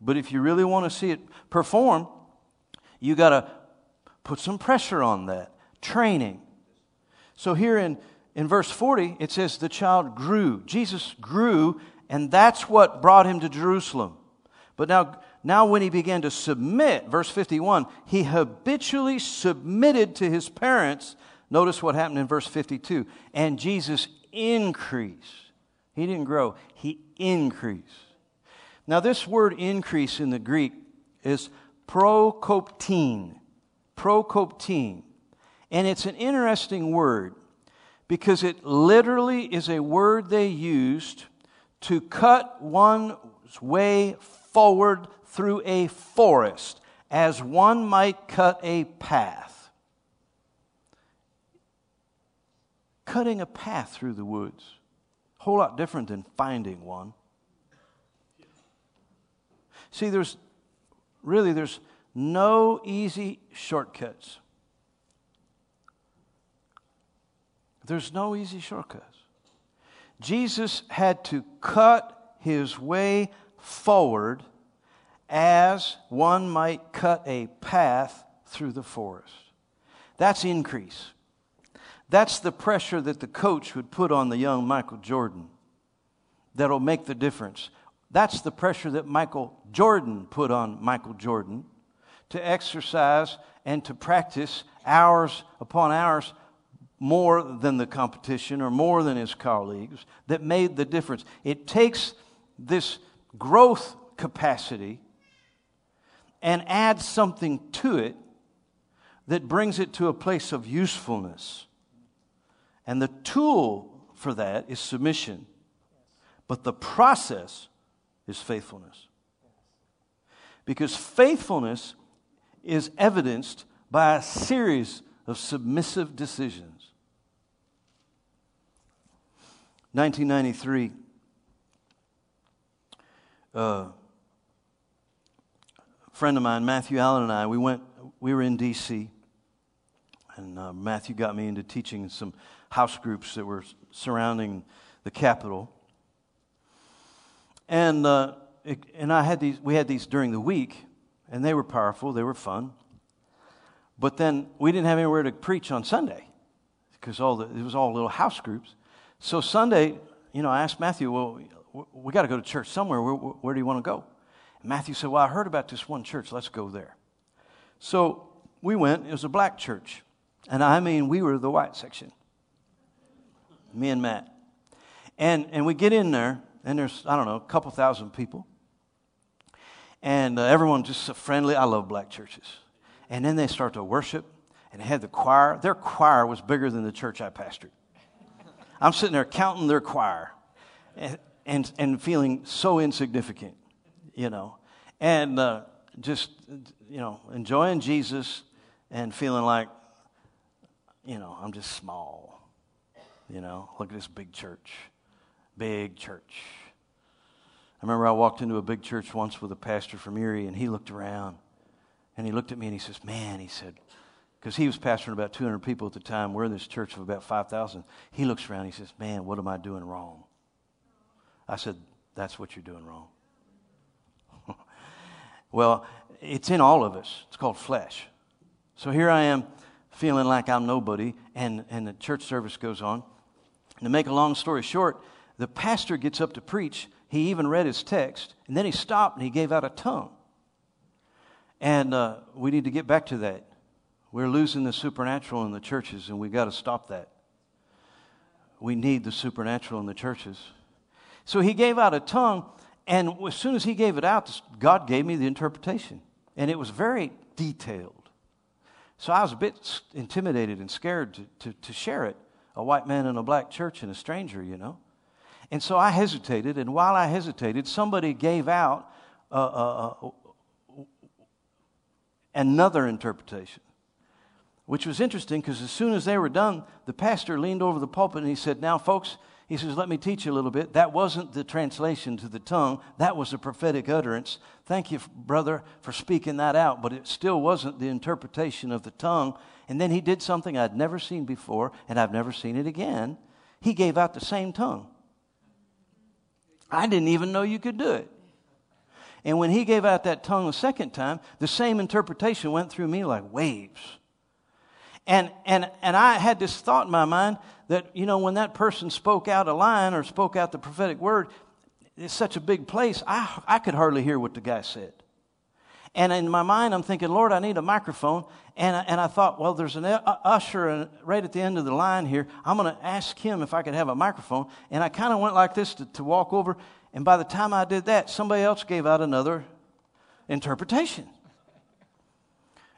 but if you really want to see it perform, you got to put some pressure on that. Training. So here in, in verse 40, it says the child grew. Jesus grew and that's what brought him to Jerusalem. But now, now when he began to submit, verse 51, he habitually submitted to his parents. Notice what happened in verse 52. And Jesus increased. He didn't grow, he increased. Now, this word increase in the Greek is prokoptine. Prokoptine. And it's an interesting word because it literally is a word they used to cut one's way forward through a forest as one might cut a path. Cutting a path through the woods, a whole lot different than finding one. See, there's really there's no easy shortcuts. There's no easy shortcuts. Jesus had to cut his way forward as one might cut a path through the forest. That's increase. That's the pressure that the coach would put on the young Michael Jordan that'll make the difference. That's the pressure that Michael Jordan put on Michael Jordan to exercise and to practice hours upon hours more than the competition or more than his colleagues that made the difference. It takes this growth capacity and add something to it that brings it to a place of usefulness. And the tool for that is submission, but the process is faithfulness. Because faithfulness is evidenced by a series of submissive decisions. 1993, uh, friend of mine, Matthew Allen, and I, we went, we were in D.C., and uh, Matthew got me into teaching some house groups that were surrounding the Capitol. And, uh, it, and I had these, we had these during the week, and they were powerful, they were fun. But then we didn't have anywhere to preach on Sunday because all the, it was all little house groups. So Sunday, you know, I asked Matthew, well, we got to go to church somewhere. Where, where do you want to go? Matthew said, well, I heard about this one church. Let's go there. So we went. It was a black church. And I mean, we were the white section. Me and Matt. And, and we get in there, and there's, I don't know, a couple thousand people. And uh, everyone just so friendly. I love black churches. And then they start to worship, and they had the choir. Their choir was bigger than the church I pastored. I'm sitting there counting their choir and, and, and feeling so insignificant, you know, and uh, just, you know, enjoying Jesus and feeling like, you know, I'm just small, you know, look at this big church, big church. I remember I walked into a big church once with a pastor from Erie, and he looked around and he looked at me and he says, Man, he said, because he was pastoring about 200 people at the time. We're in this church of about 5,000. He looks around. He says, Man, what am I doing wrong? I said, That's what you're doing wrong. Well, it's in all of us. It's called flesh. So here I am feeling like I'm nobody, and, and the church service goes on. And to make a long story short, the pastor gets up to preach. He even read his text, and then he stopped and he gave out a tongue. And uh, we need to get back to that. We're losing the supernatural in the churches, and we've got to stop that. We need the supernatural in the churches. So he gave out a tongue, and as soon as he gave it out, God gave me the interpretation. And it was very detailed. So I was a bit intimidated and scared to, to, to share it. A white man in a black church and a stranger, you know. And so I hesitated, and while I hesitated, somebody gave out uh, uh, uh, another interpretation which was interesting because as soon as they were done, the pastor leaned over the pulpit and he said, Now, folks, he says, Let me teach you a little bit. That wasn't the translation to the tongue, that was a prophetic utterance. Thank you, brother, for speaking that out, but it still wasn't the interpretation of the tongue. And then he did something I'd never seen before, and I've never seen it again. He gave out the same tongue. I didn't even know you could do it. And when he gave out that tongue the second time, the same interpretation went through me like waves. And, and, and I had this thought in my mind that, you know, when that person spoke out a line or spoke out the prophetic word, it's such a big place, I, I could hardly hear what the guy said. And in my mind, I'm thinking, Lord, I need a microphone. And I, and I thought, well, there's an usher right at the end of the line here. I'm going to ask him if I could have a microphone. And I kind of went like this to, to walk over. And by the time I did that, somebody else gave out another interpretation.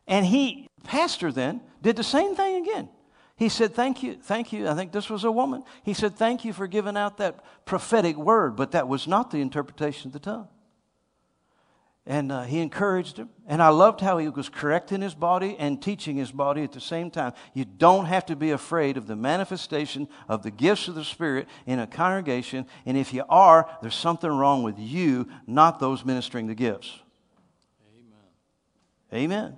And he, pastor then, did the same thing again. He said, Thank you, thank you. I think this was a woman. He said, Thank you for giving out that prophetic word, but that was not the interpretation of the tongue. And uh, he encouraged him. And I loved how he was correcting his body and teaching his body at the same time. You don't have to be afraid of the manifestation of the gifts of the Spirit in a congregation. And if you are, there's something wrong with you, not those ministering the gifts. Amen. Amen.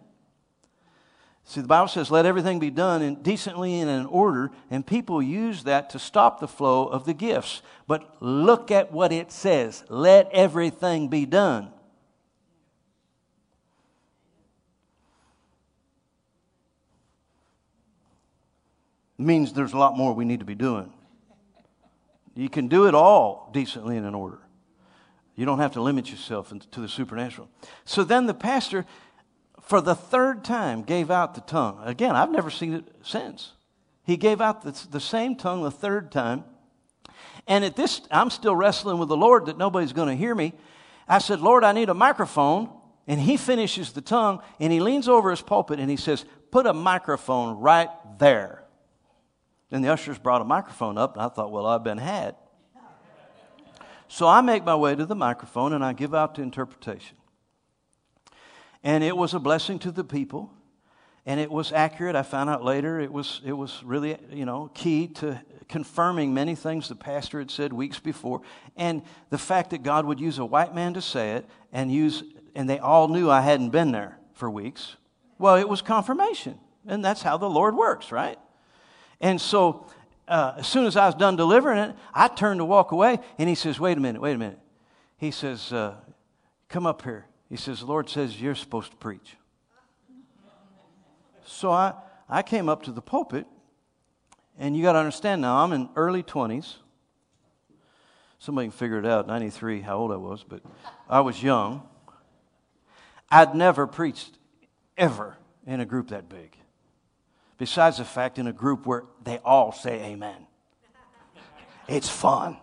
See, the Bible says, let everything be done in, decently and in order, and people use that to stop the flow of the gifts. But look at what it says let everything be done. It means there's a lot more we need to be doing. You can do it all decently and in order. You don't have to limit yourself to the supernatural. So then the pastor for the third time gave out the tongue. Again, I've never seen it since. He gave out the, the same tongue the third time. And at this, I'm still wrestling with the Lord that nobody's going to hear me. I said, Lord, I need a microphone. And he finishes the tongue and he leans over his pulpit and he says, Put a microphone right there. Then the ushers brought a microphone up and I thought, Well, I've been had. So I make my way to the microphone and I give out the interpretation. And it was a blessing to the people. And it was accurate. I found out later it was, it was really, you know, key to confirming many things the pastor had said weeks before. And the fact that God would use a white man to say it and use, and they all knew I hadn't been there for weeks. Well, it was confirmation. And that's how the Lord works, right? And so uh, as soon as I was done delivering it, I turned to walk away, and he says, Wait a minute, wait a minute. He says, uh, Come up here. He says, Lord says you're supposed to preach. So I, I came up to the pulpit And you got to understand now, I'm in early 20s. Somebody can figure it out, 93, how old I was, but I was young. I'd never preached ever in a group that big. Besides the fact, in a group where they all say amen. It's fun.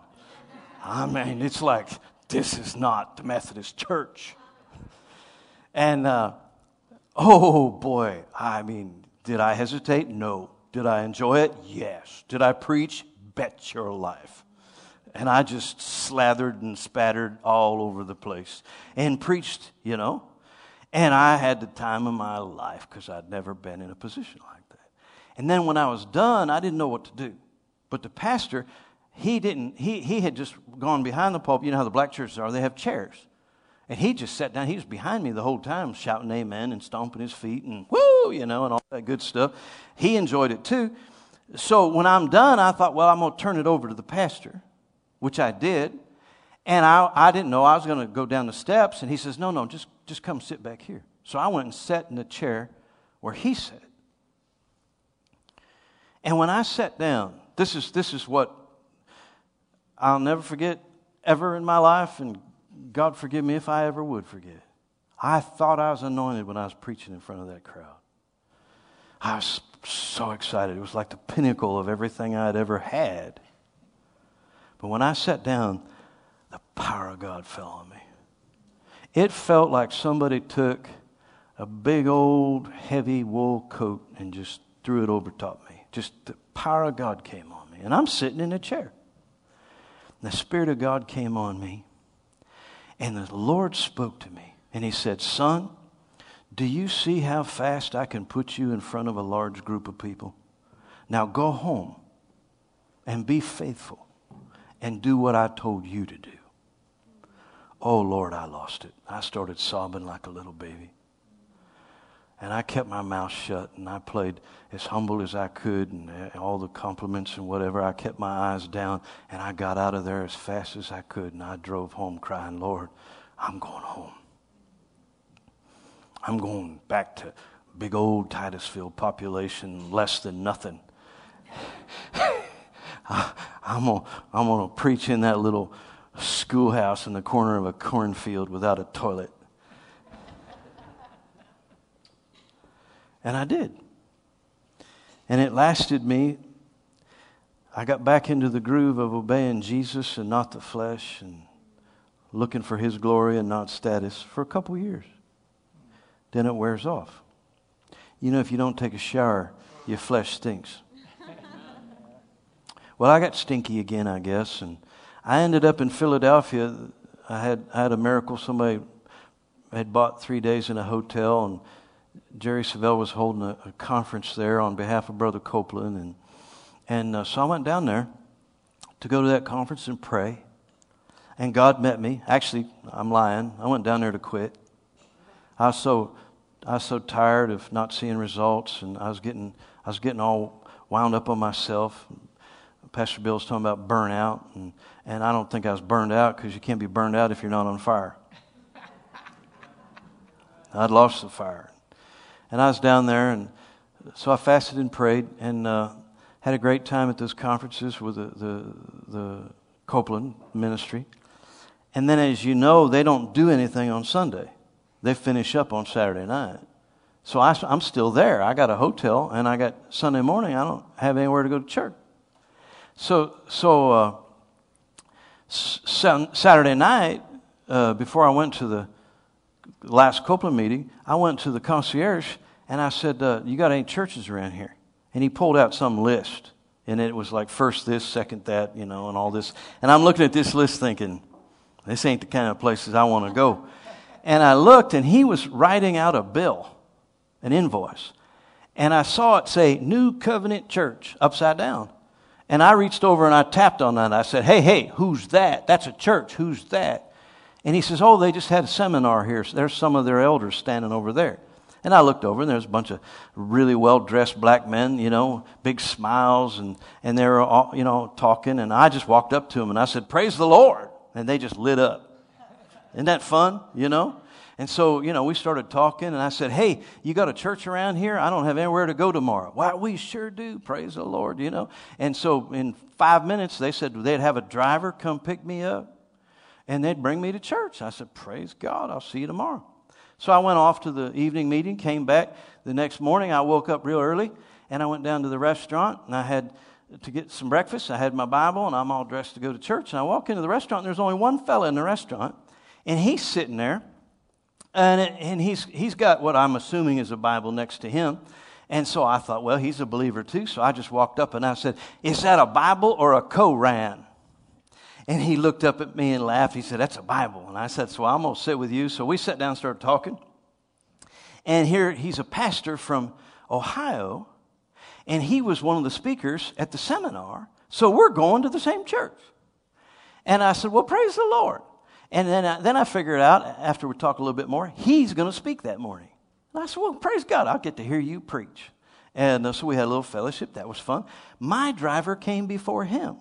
I mean, it's like, this is not the Methodist church. And, uh, oh boy, I mean, did I hesitate? No. Did I enjoy it? Yes. Did I preach? Bet your life. And I just slathered and spattered all over the place and preached, you know. And I had the time of my life because I'd never been in a position like that. And then when I was done, I didn't know what to do. But the pastor, he didn't, he, he had just gone behind the pulpit. You know how the black churches are, they have chairs. And he just sat down. He was behind me the whole time, shouting amen and stomping his feet and woo, you know, and all that good stuff. He enjoyed it too. So when I'm done, I thought, well, I'm going to turn it over to the pastor, which I did. And I, I didn't know I was going to go down the steps. And he says, no, no, just, just come sit back here. So I went and sat in the chair where he sat. And when I sat down, this is, this is what I'll never forget ever in my life, and God forgive me if I ever would forget. I thought I was anointed when I was preaching in front of that crowd. I was so excited. It was like the pinnacle of everything I'd ever had. But when I sat down, the power of God fell on me. It felt like somebody took a big old heavy wool coat and just threw it over top me. Just the power of God came on me. And I'm sitting in a chair. The Spirit of God came on me. And the Lord spoke to me. And He said, Son, do you see how fast I can put you in front of a large group of people? Now go home and be faithful and do what I told you to do. Oh, Lord, I lost it. I started sobbing like a little baby. And I kept my mouth shut and I played as humble as I could and uh, all the compliments and whatever. I kept my eyes down and I got out of there as fast as I could and I drove home crying, Lord, I'm going home. I'm going back to big old Titusville population, less than nothing. I'm going I'm to preach in that little schoolhouse in the corner of a cornfield without a toilet. And I did. And it lasted me. I got back into the groove of obeying Jesus and not the flesh and looking for his glory and not status for a couple years. Then it wears off. You know, if you don't take a shower, your flesh stinks. Well, I got stinky again, I guess, and I ended up in Philadelphia. I had I had a miracle. Somebody had bought three days in a hotel, and Jerry Savelle was holding a, a, conference there on behalf of Brother Copeland, and and uh, so I went down there to go to that conference and pray. And God met me. Actually, I'm lying. I went down there to quit. I was so I was so tired of not seeing results, and I was getting I was getting all wound up on myself. Pastor Bill was talking about burnout, and, and I don't think I was burned out because you can't be burned out if you're not on fire. I'd lost the fire. And I was down there, and so I fasted and prayed and uh, had a great time at those conferences with the, the, the Copeland ministry. And then, as you know, they don't do anything on Sunday, they finish up on Saturday night. So I, am still there. I got a hotel, and I got Sunday morning, I don't have anywhere to go to church. So, so uh, Saturday night, uh, before I went to the last Copeland meeting, I went to the concierge and I said, uh, You got any churches around here? And he pulled out some list. And it was like first this, second that, you know, and all this. And I'm looking at this list thinking, This ain't the kind of places I want to go. And I looked and he was writing out a bill, an invoice. And I saw it say New Covenant Church upside down. And I reached over and I tapped on that. I said, Hey, hey, who's that? That's a church. Who's that? And he says, Oh, they just had a seminar here. There's some of their elders standing over there. And I looked over, and there's a bunch of really well dressed black men, you know, big smiles, and, and they were all, you know, talking. And I just walked up to them and I said, Praise the Lord. And they just lit up. Isn't that fun, you know? And so, you know, we started talking, and I said, Hey, you got a church around here? I don't have anywhere to go tomorrow. Why, we sure do. Praise the Lord, you know. And so, in five minutes, they said they'd have a driver come pick me up, and they'd bring me to church. I said, Praise God, I'll see you tomorrow. So I went off to the evening meeting, came back. The next morning, I woke up real early, and I went down to the restaurant, and I had to get some breakfast. I had my Bible, and I'm all dressed to go to church. And I walk into the restaurant, and there's only one fella in the restaurant, and he's sitting there and, it, and he's, he's got what I'm assuming is a Bible next to him. And so I thought, well, he's a believer too. So I just walked up and I said, Is that a Bible or a Koran? And he looked up at me and laughed. He said, That's a Bible. And I said, So I'm going to sit with you. So we sat down and started talking. And here he's a pastor from Ohio. And he was one of the speakers at the seminar. So we're going to the same church. And I said, Well, praise the Lord. And then I, then I figured out, after we talked a little bit more, he's going to speak that morning. And I said, Well, praise God, I'll get to hear you preach. And uh, so we had a little fellowship. That was fun. My driver came before him.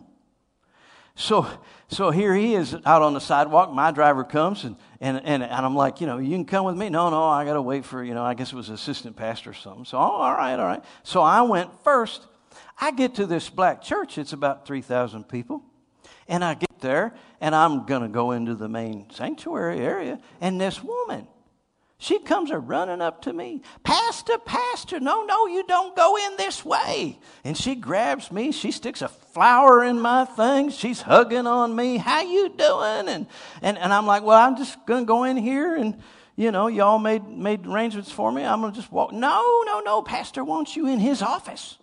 So, so here he is out on the sidewalk. My driver comes, and, and, and, and I'm like, you know, you can come with me. No, no, I got to wait for, you know, I guess it was assistant pastor or something. So, oh, all right, all right. So I went first. I get to this black church. It's about 3,000 people. And I get there, and I'm going to go into the main sanctuary area, and this woman, she comes a running up to me, Pastor, Pastor, no, no, you don't go in this way. And she grabs me, she sticks a flower in my thing, she's hugging on me, how you doing? And, and, and I'm like, well, I'm just going to go in here and, you know, y'all made, made arrangements for me. I'm going to just walk. No, no, no, Pastor wants you in his office.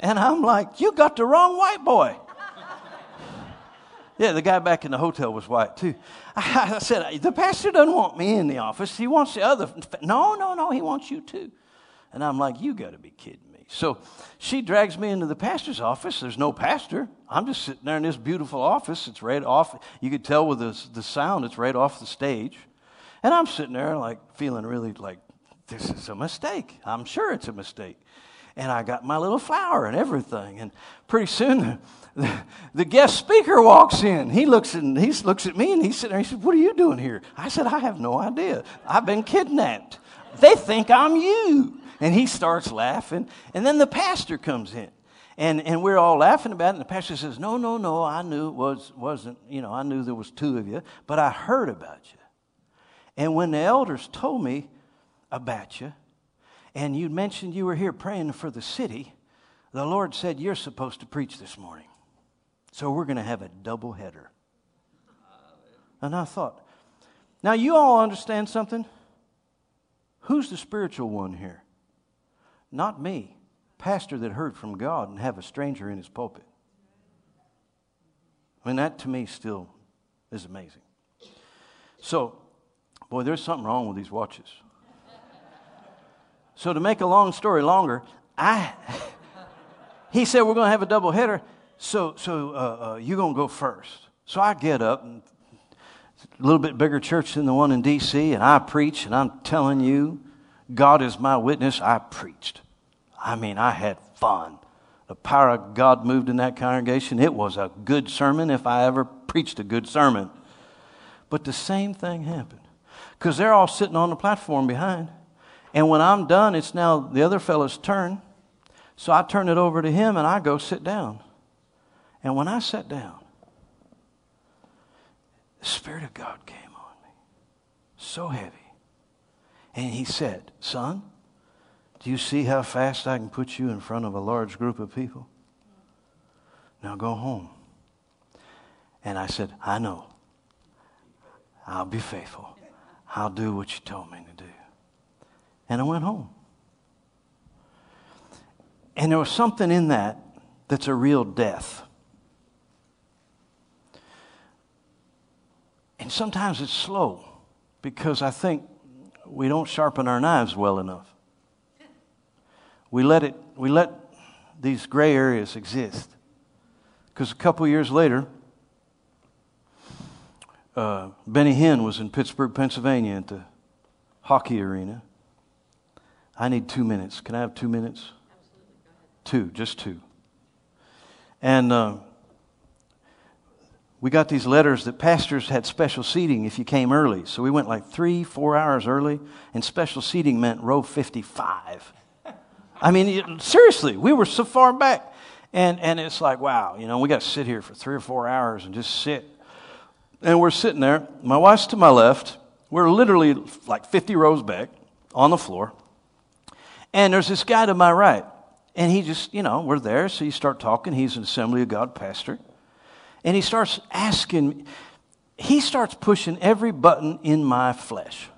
And I'm like, you got the wrong white boy. Yeah, the guy back in the hotel was white too. I, said, The pastor doesn't want me in the office. He wants the other. No, no, no, he wants you too. And I'm like, You got to be kidding me. So she drags me into the pastor's office. There's no pastor. I'm just sitting there in this beautiful office. It's right off. You could tell with the, the sound, it's right off the stage. And I'm sitting there like feeling really like, This is a mistake. I'm sure it's a mistake and I got my little flower and everything. And pretty soon, the, the, guest speaker walks in. He looks at he looks at me and he's sitting there. He said, "What are you doing here?" I said, "I have no idea. I've been kidnapped. They think I'm you." And he starts laughing. And then the pastor comes in. And, and we're all laughing about it. And the pastor says, No, no, no, I knew it was, wasn't, you know, I knew there was two of you, but I heard about you. And when the elders told me about you, and you mentioned you were here praying for the city, the Lord said, You're supposed to preach this morning. So we're going to have a double header. And I thought, now you all understand something? Who's the spiritual one here? Not me, pastor that heard from God and have a stranger in his pulpit. I mean, that to me still is amazing. So, boy, there's something wrong with these watches. So to make a long story longer, I he said we're going to have a double header. So so uh, uh, you're going to go first. So I get up and a little bit bigger church than the one in D.C. and I preach and I'm telling you, God is my witness. I preached. I mean, I had fun. The power of God moved in that congregation. It was a good sermon if I ever preached a good sermon. But the same thing happened because they're all sitting on the platform behind. And when I'm done, it's now the other fellow's turn. So I turn it over to him and I go sit down. And when I sat down, the Spirit of God came on me. So heavy. And he said, Son, do you see how fast I can put you in front of a large group of people? Now go home. And I said, I know. I'll be faithful. I'll do what you told me to do. And I went home. And there was something in that that's a real death. And sometimes it's slow because I think we don't sharpen our knives well enough. We let it we let these gray areas exist. Because a couple years later, uh, Benny Hinn was in Pittsburgh, Pennsylvania at the hockey arena. I need two minutes. Can I have two minutes? Two, just two. And uh, we got these letters that pastors had special seating if you came early. So we went like three, four hours early, and special seating meant row 55. I mean, seriously, we were so far back. And, and it's like, wow, you know, we got to sit here for three or four hours and just sit. And we're sitting there. My wife's to my left. We're literally like 50 rows back on the floor. And there's this guy to my right. And he just, you know, we're there. So you start talking. He's an Assembly of God pastor. And he starts asking, he starts pushing every button in my flesh.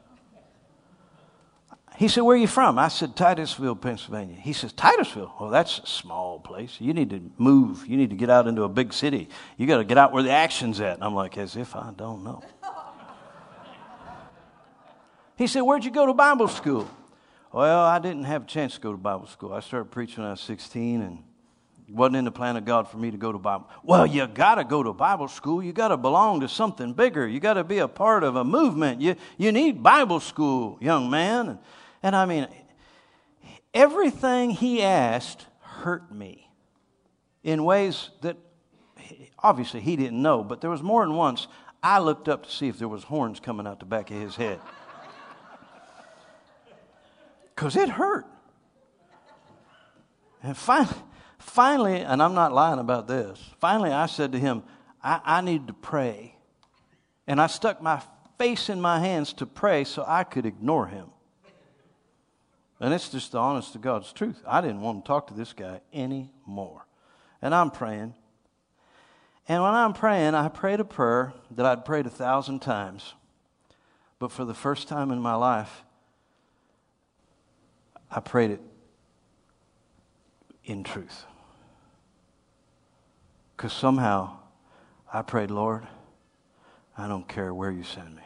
He said, Where are you from? I said, Titusville, Pennsylvania. He says, Titusville? Well, that's a small place. You need to move. You need to get out into a big city. You got to get out where the action's at. And I'm like, As if I don't know. he said, Where'd you go to Bible school? Well, I didn't have a chance to go to Bible school. I started preaching when I was 16 and wasn't in the plan of God for me to go to Bible. Well, you got to go to Bible school. You got to belong to something bigger. You got to be a part of a movement. You, you need Bible school, young man. And I mean, everything he asked hurt me in ways that obviously he didn't know, but there was more than once I looked up to see if there was horns coming out the back of his head. Because it hurt. And finally, finally, and I'm not lying about this, finally I said to him, I, I need to pray. And I stuck my face in my hands to pray so I could ignore him. And it's just the honest to God's truth. I didn't want to talk to this guy anymore. And I'm praying. And when I'm praying, I prayed a prayer that I'd prayed a thousand times. But for the first time in my life, I prayed it in truth. Because somehow I prayed, Lord, I don't care where you send me.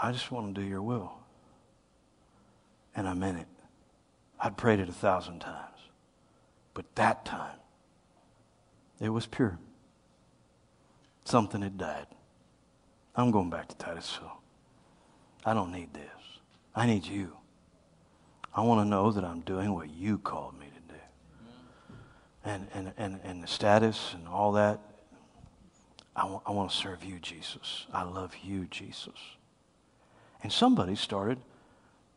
I just want to do your will. And I meant it. I'd prayed it a thousand times. But that time, it was pure. Something had died. I'm going back to Titusville. I don't need this. I need you. I want to know that I'm doing what you called me to do. And, and, and, and the status and all that, I, w- I want to serve you, Jesus. I love you, Jesus. And somebody started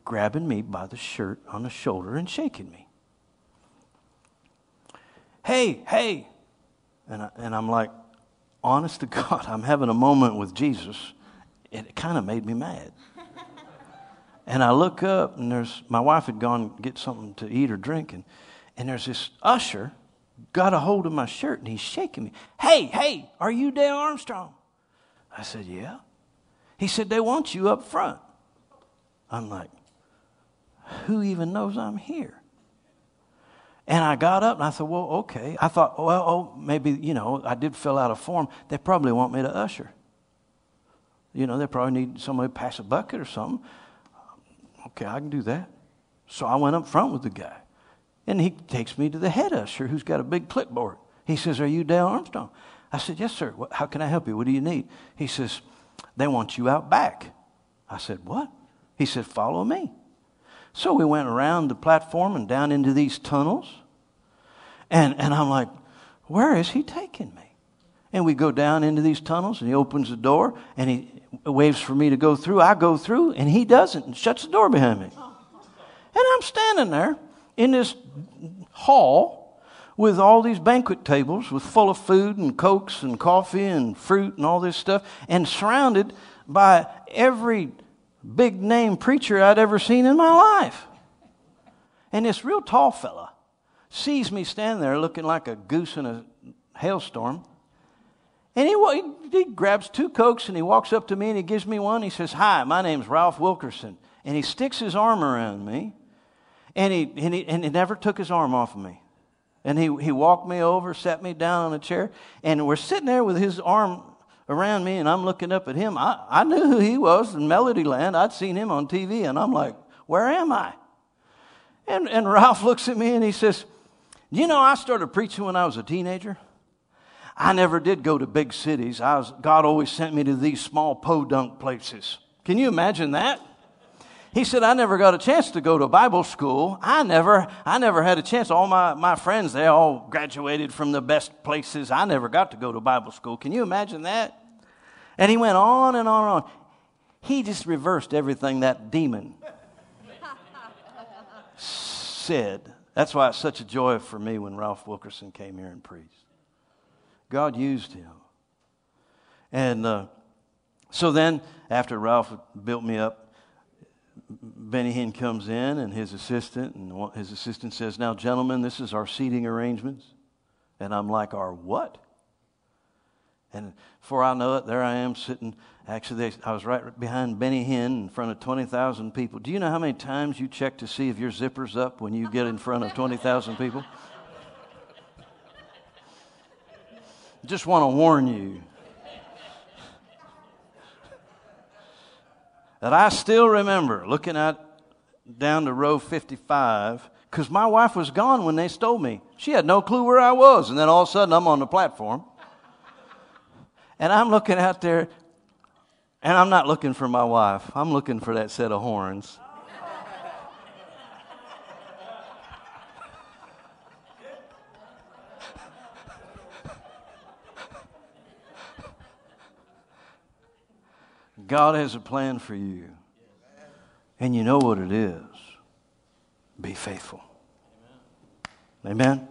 grabbing me by the shirt on the shoulder and shaking me. Hey, hey. And, I, and I'm like, honest to God, I'm having a moment with Jesus. It kind of made me mad. And I look up, and there's my wife had gone get something to eat or drink, and, and there's this usher got a hold of my shirt, and he's shaking me. Hey, hey, are you Dale Armstrong? I said, Yeah. He said, They want you up front. I'm like, who even knows I'm here? And I got up and I said, well, okay. I thought, well, oh, maybe, you know, I did fill out a form. They probably want me to usher. You know, they probably need somebody to pass a bucket or something. Okay, I can do that. So I went up front with the guy. And he takes me to the head usher who's got a big clipboard. He says, Are you Dale Armstrong? I said, Yes, sir. How can I help you? What do you need? He says, They want you out back. I said, What? He said, Follow me. So we went around the platform and down into these tunnels. And, and I'm like, where is he taking me? And we go down into these tunnels and he opens the door and he waves for me to go through. I go through and he doesn't and shuts the door behind me. And I'm standing there in this hall with all these banquet tables with full of food and cokes and coffee and fruit and all this stuff and surrounded by every big name preacher I'd ever seen in my life. And this real tall fella sees me standing there looking like a goose in a hailstorm. And he, he grabs two Cokes and he walks up to me and he gives me one. He says, Hi, my name's Ralph Wilkerson. And he sticks his arm around me. And he, and he, and he never took his arm off of me. And he, he walked me over, sat me down on a chair, and we're sitting there with his arm around me and I'm looking up at him. I, I knew who he was in Melodyland. I'd seen him on TV and I'm like, where am I? And, and Ralph looks at me and he says, You know, I started preaching when I was a teenager. I never did go to big cities. I was, God always sent me to these small podunk places. Can you imagine that? he said, I never got a chance to go to Bible school. I never, I never had a chance. All my, my friends, they all graduated from the best places. I never got to go to Bible school. Can you imagine that? And he went on and on and on. He just reversed everything that demon said. That's why it's such a joy for me when Ralph Wilkerson came here and preached. God used him. And uh, so then, after Ralph built me up, Benny Hinn comes in and his assistant, and his assistant says, Now, gentlemen, this is our seating arrangements. And I'm like, Our what? And before I know it, there I am sitting. Actually, I was right behind Benny Hinn in front of 20,000 people. Do you know how many times you check to see if your zipper's up when you get in front of 20,000 people? Just want to warn you. that I still remember looking at down to row 55 because my wife was gone when they stole me. She had no clue where I was. And then all of a sudden, I'm on the platform. And I'm looking out there, and I'm not looking for my wife, I'm looking for that set of horns. God has a plan for you. And you know what it is. Be faithful. Amen.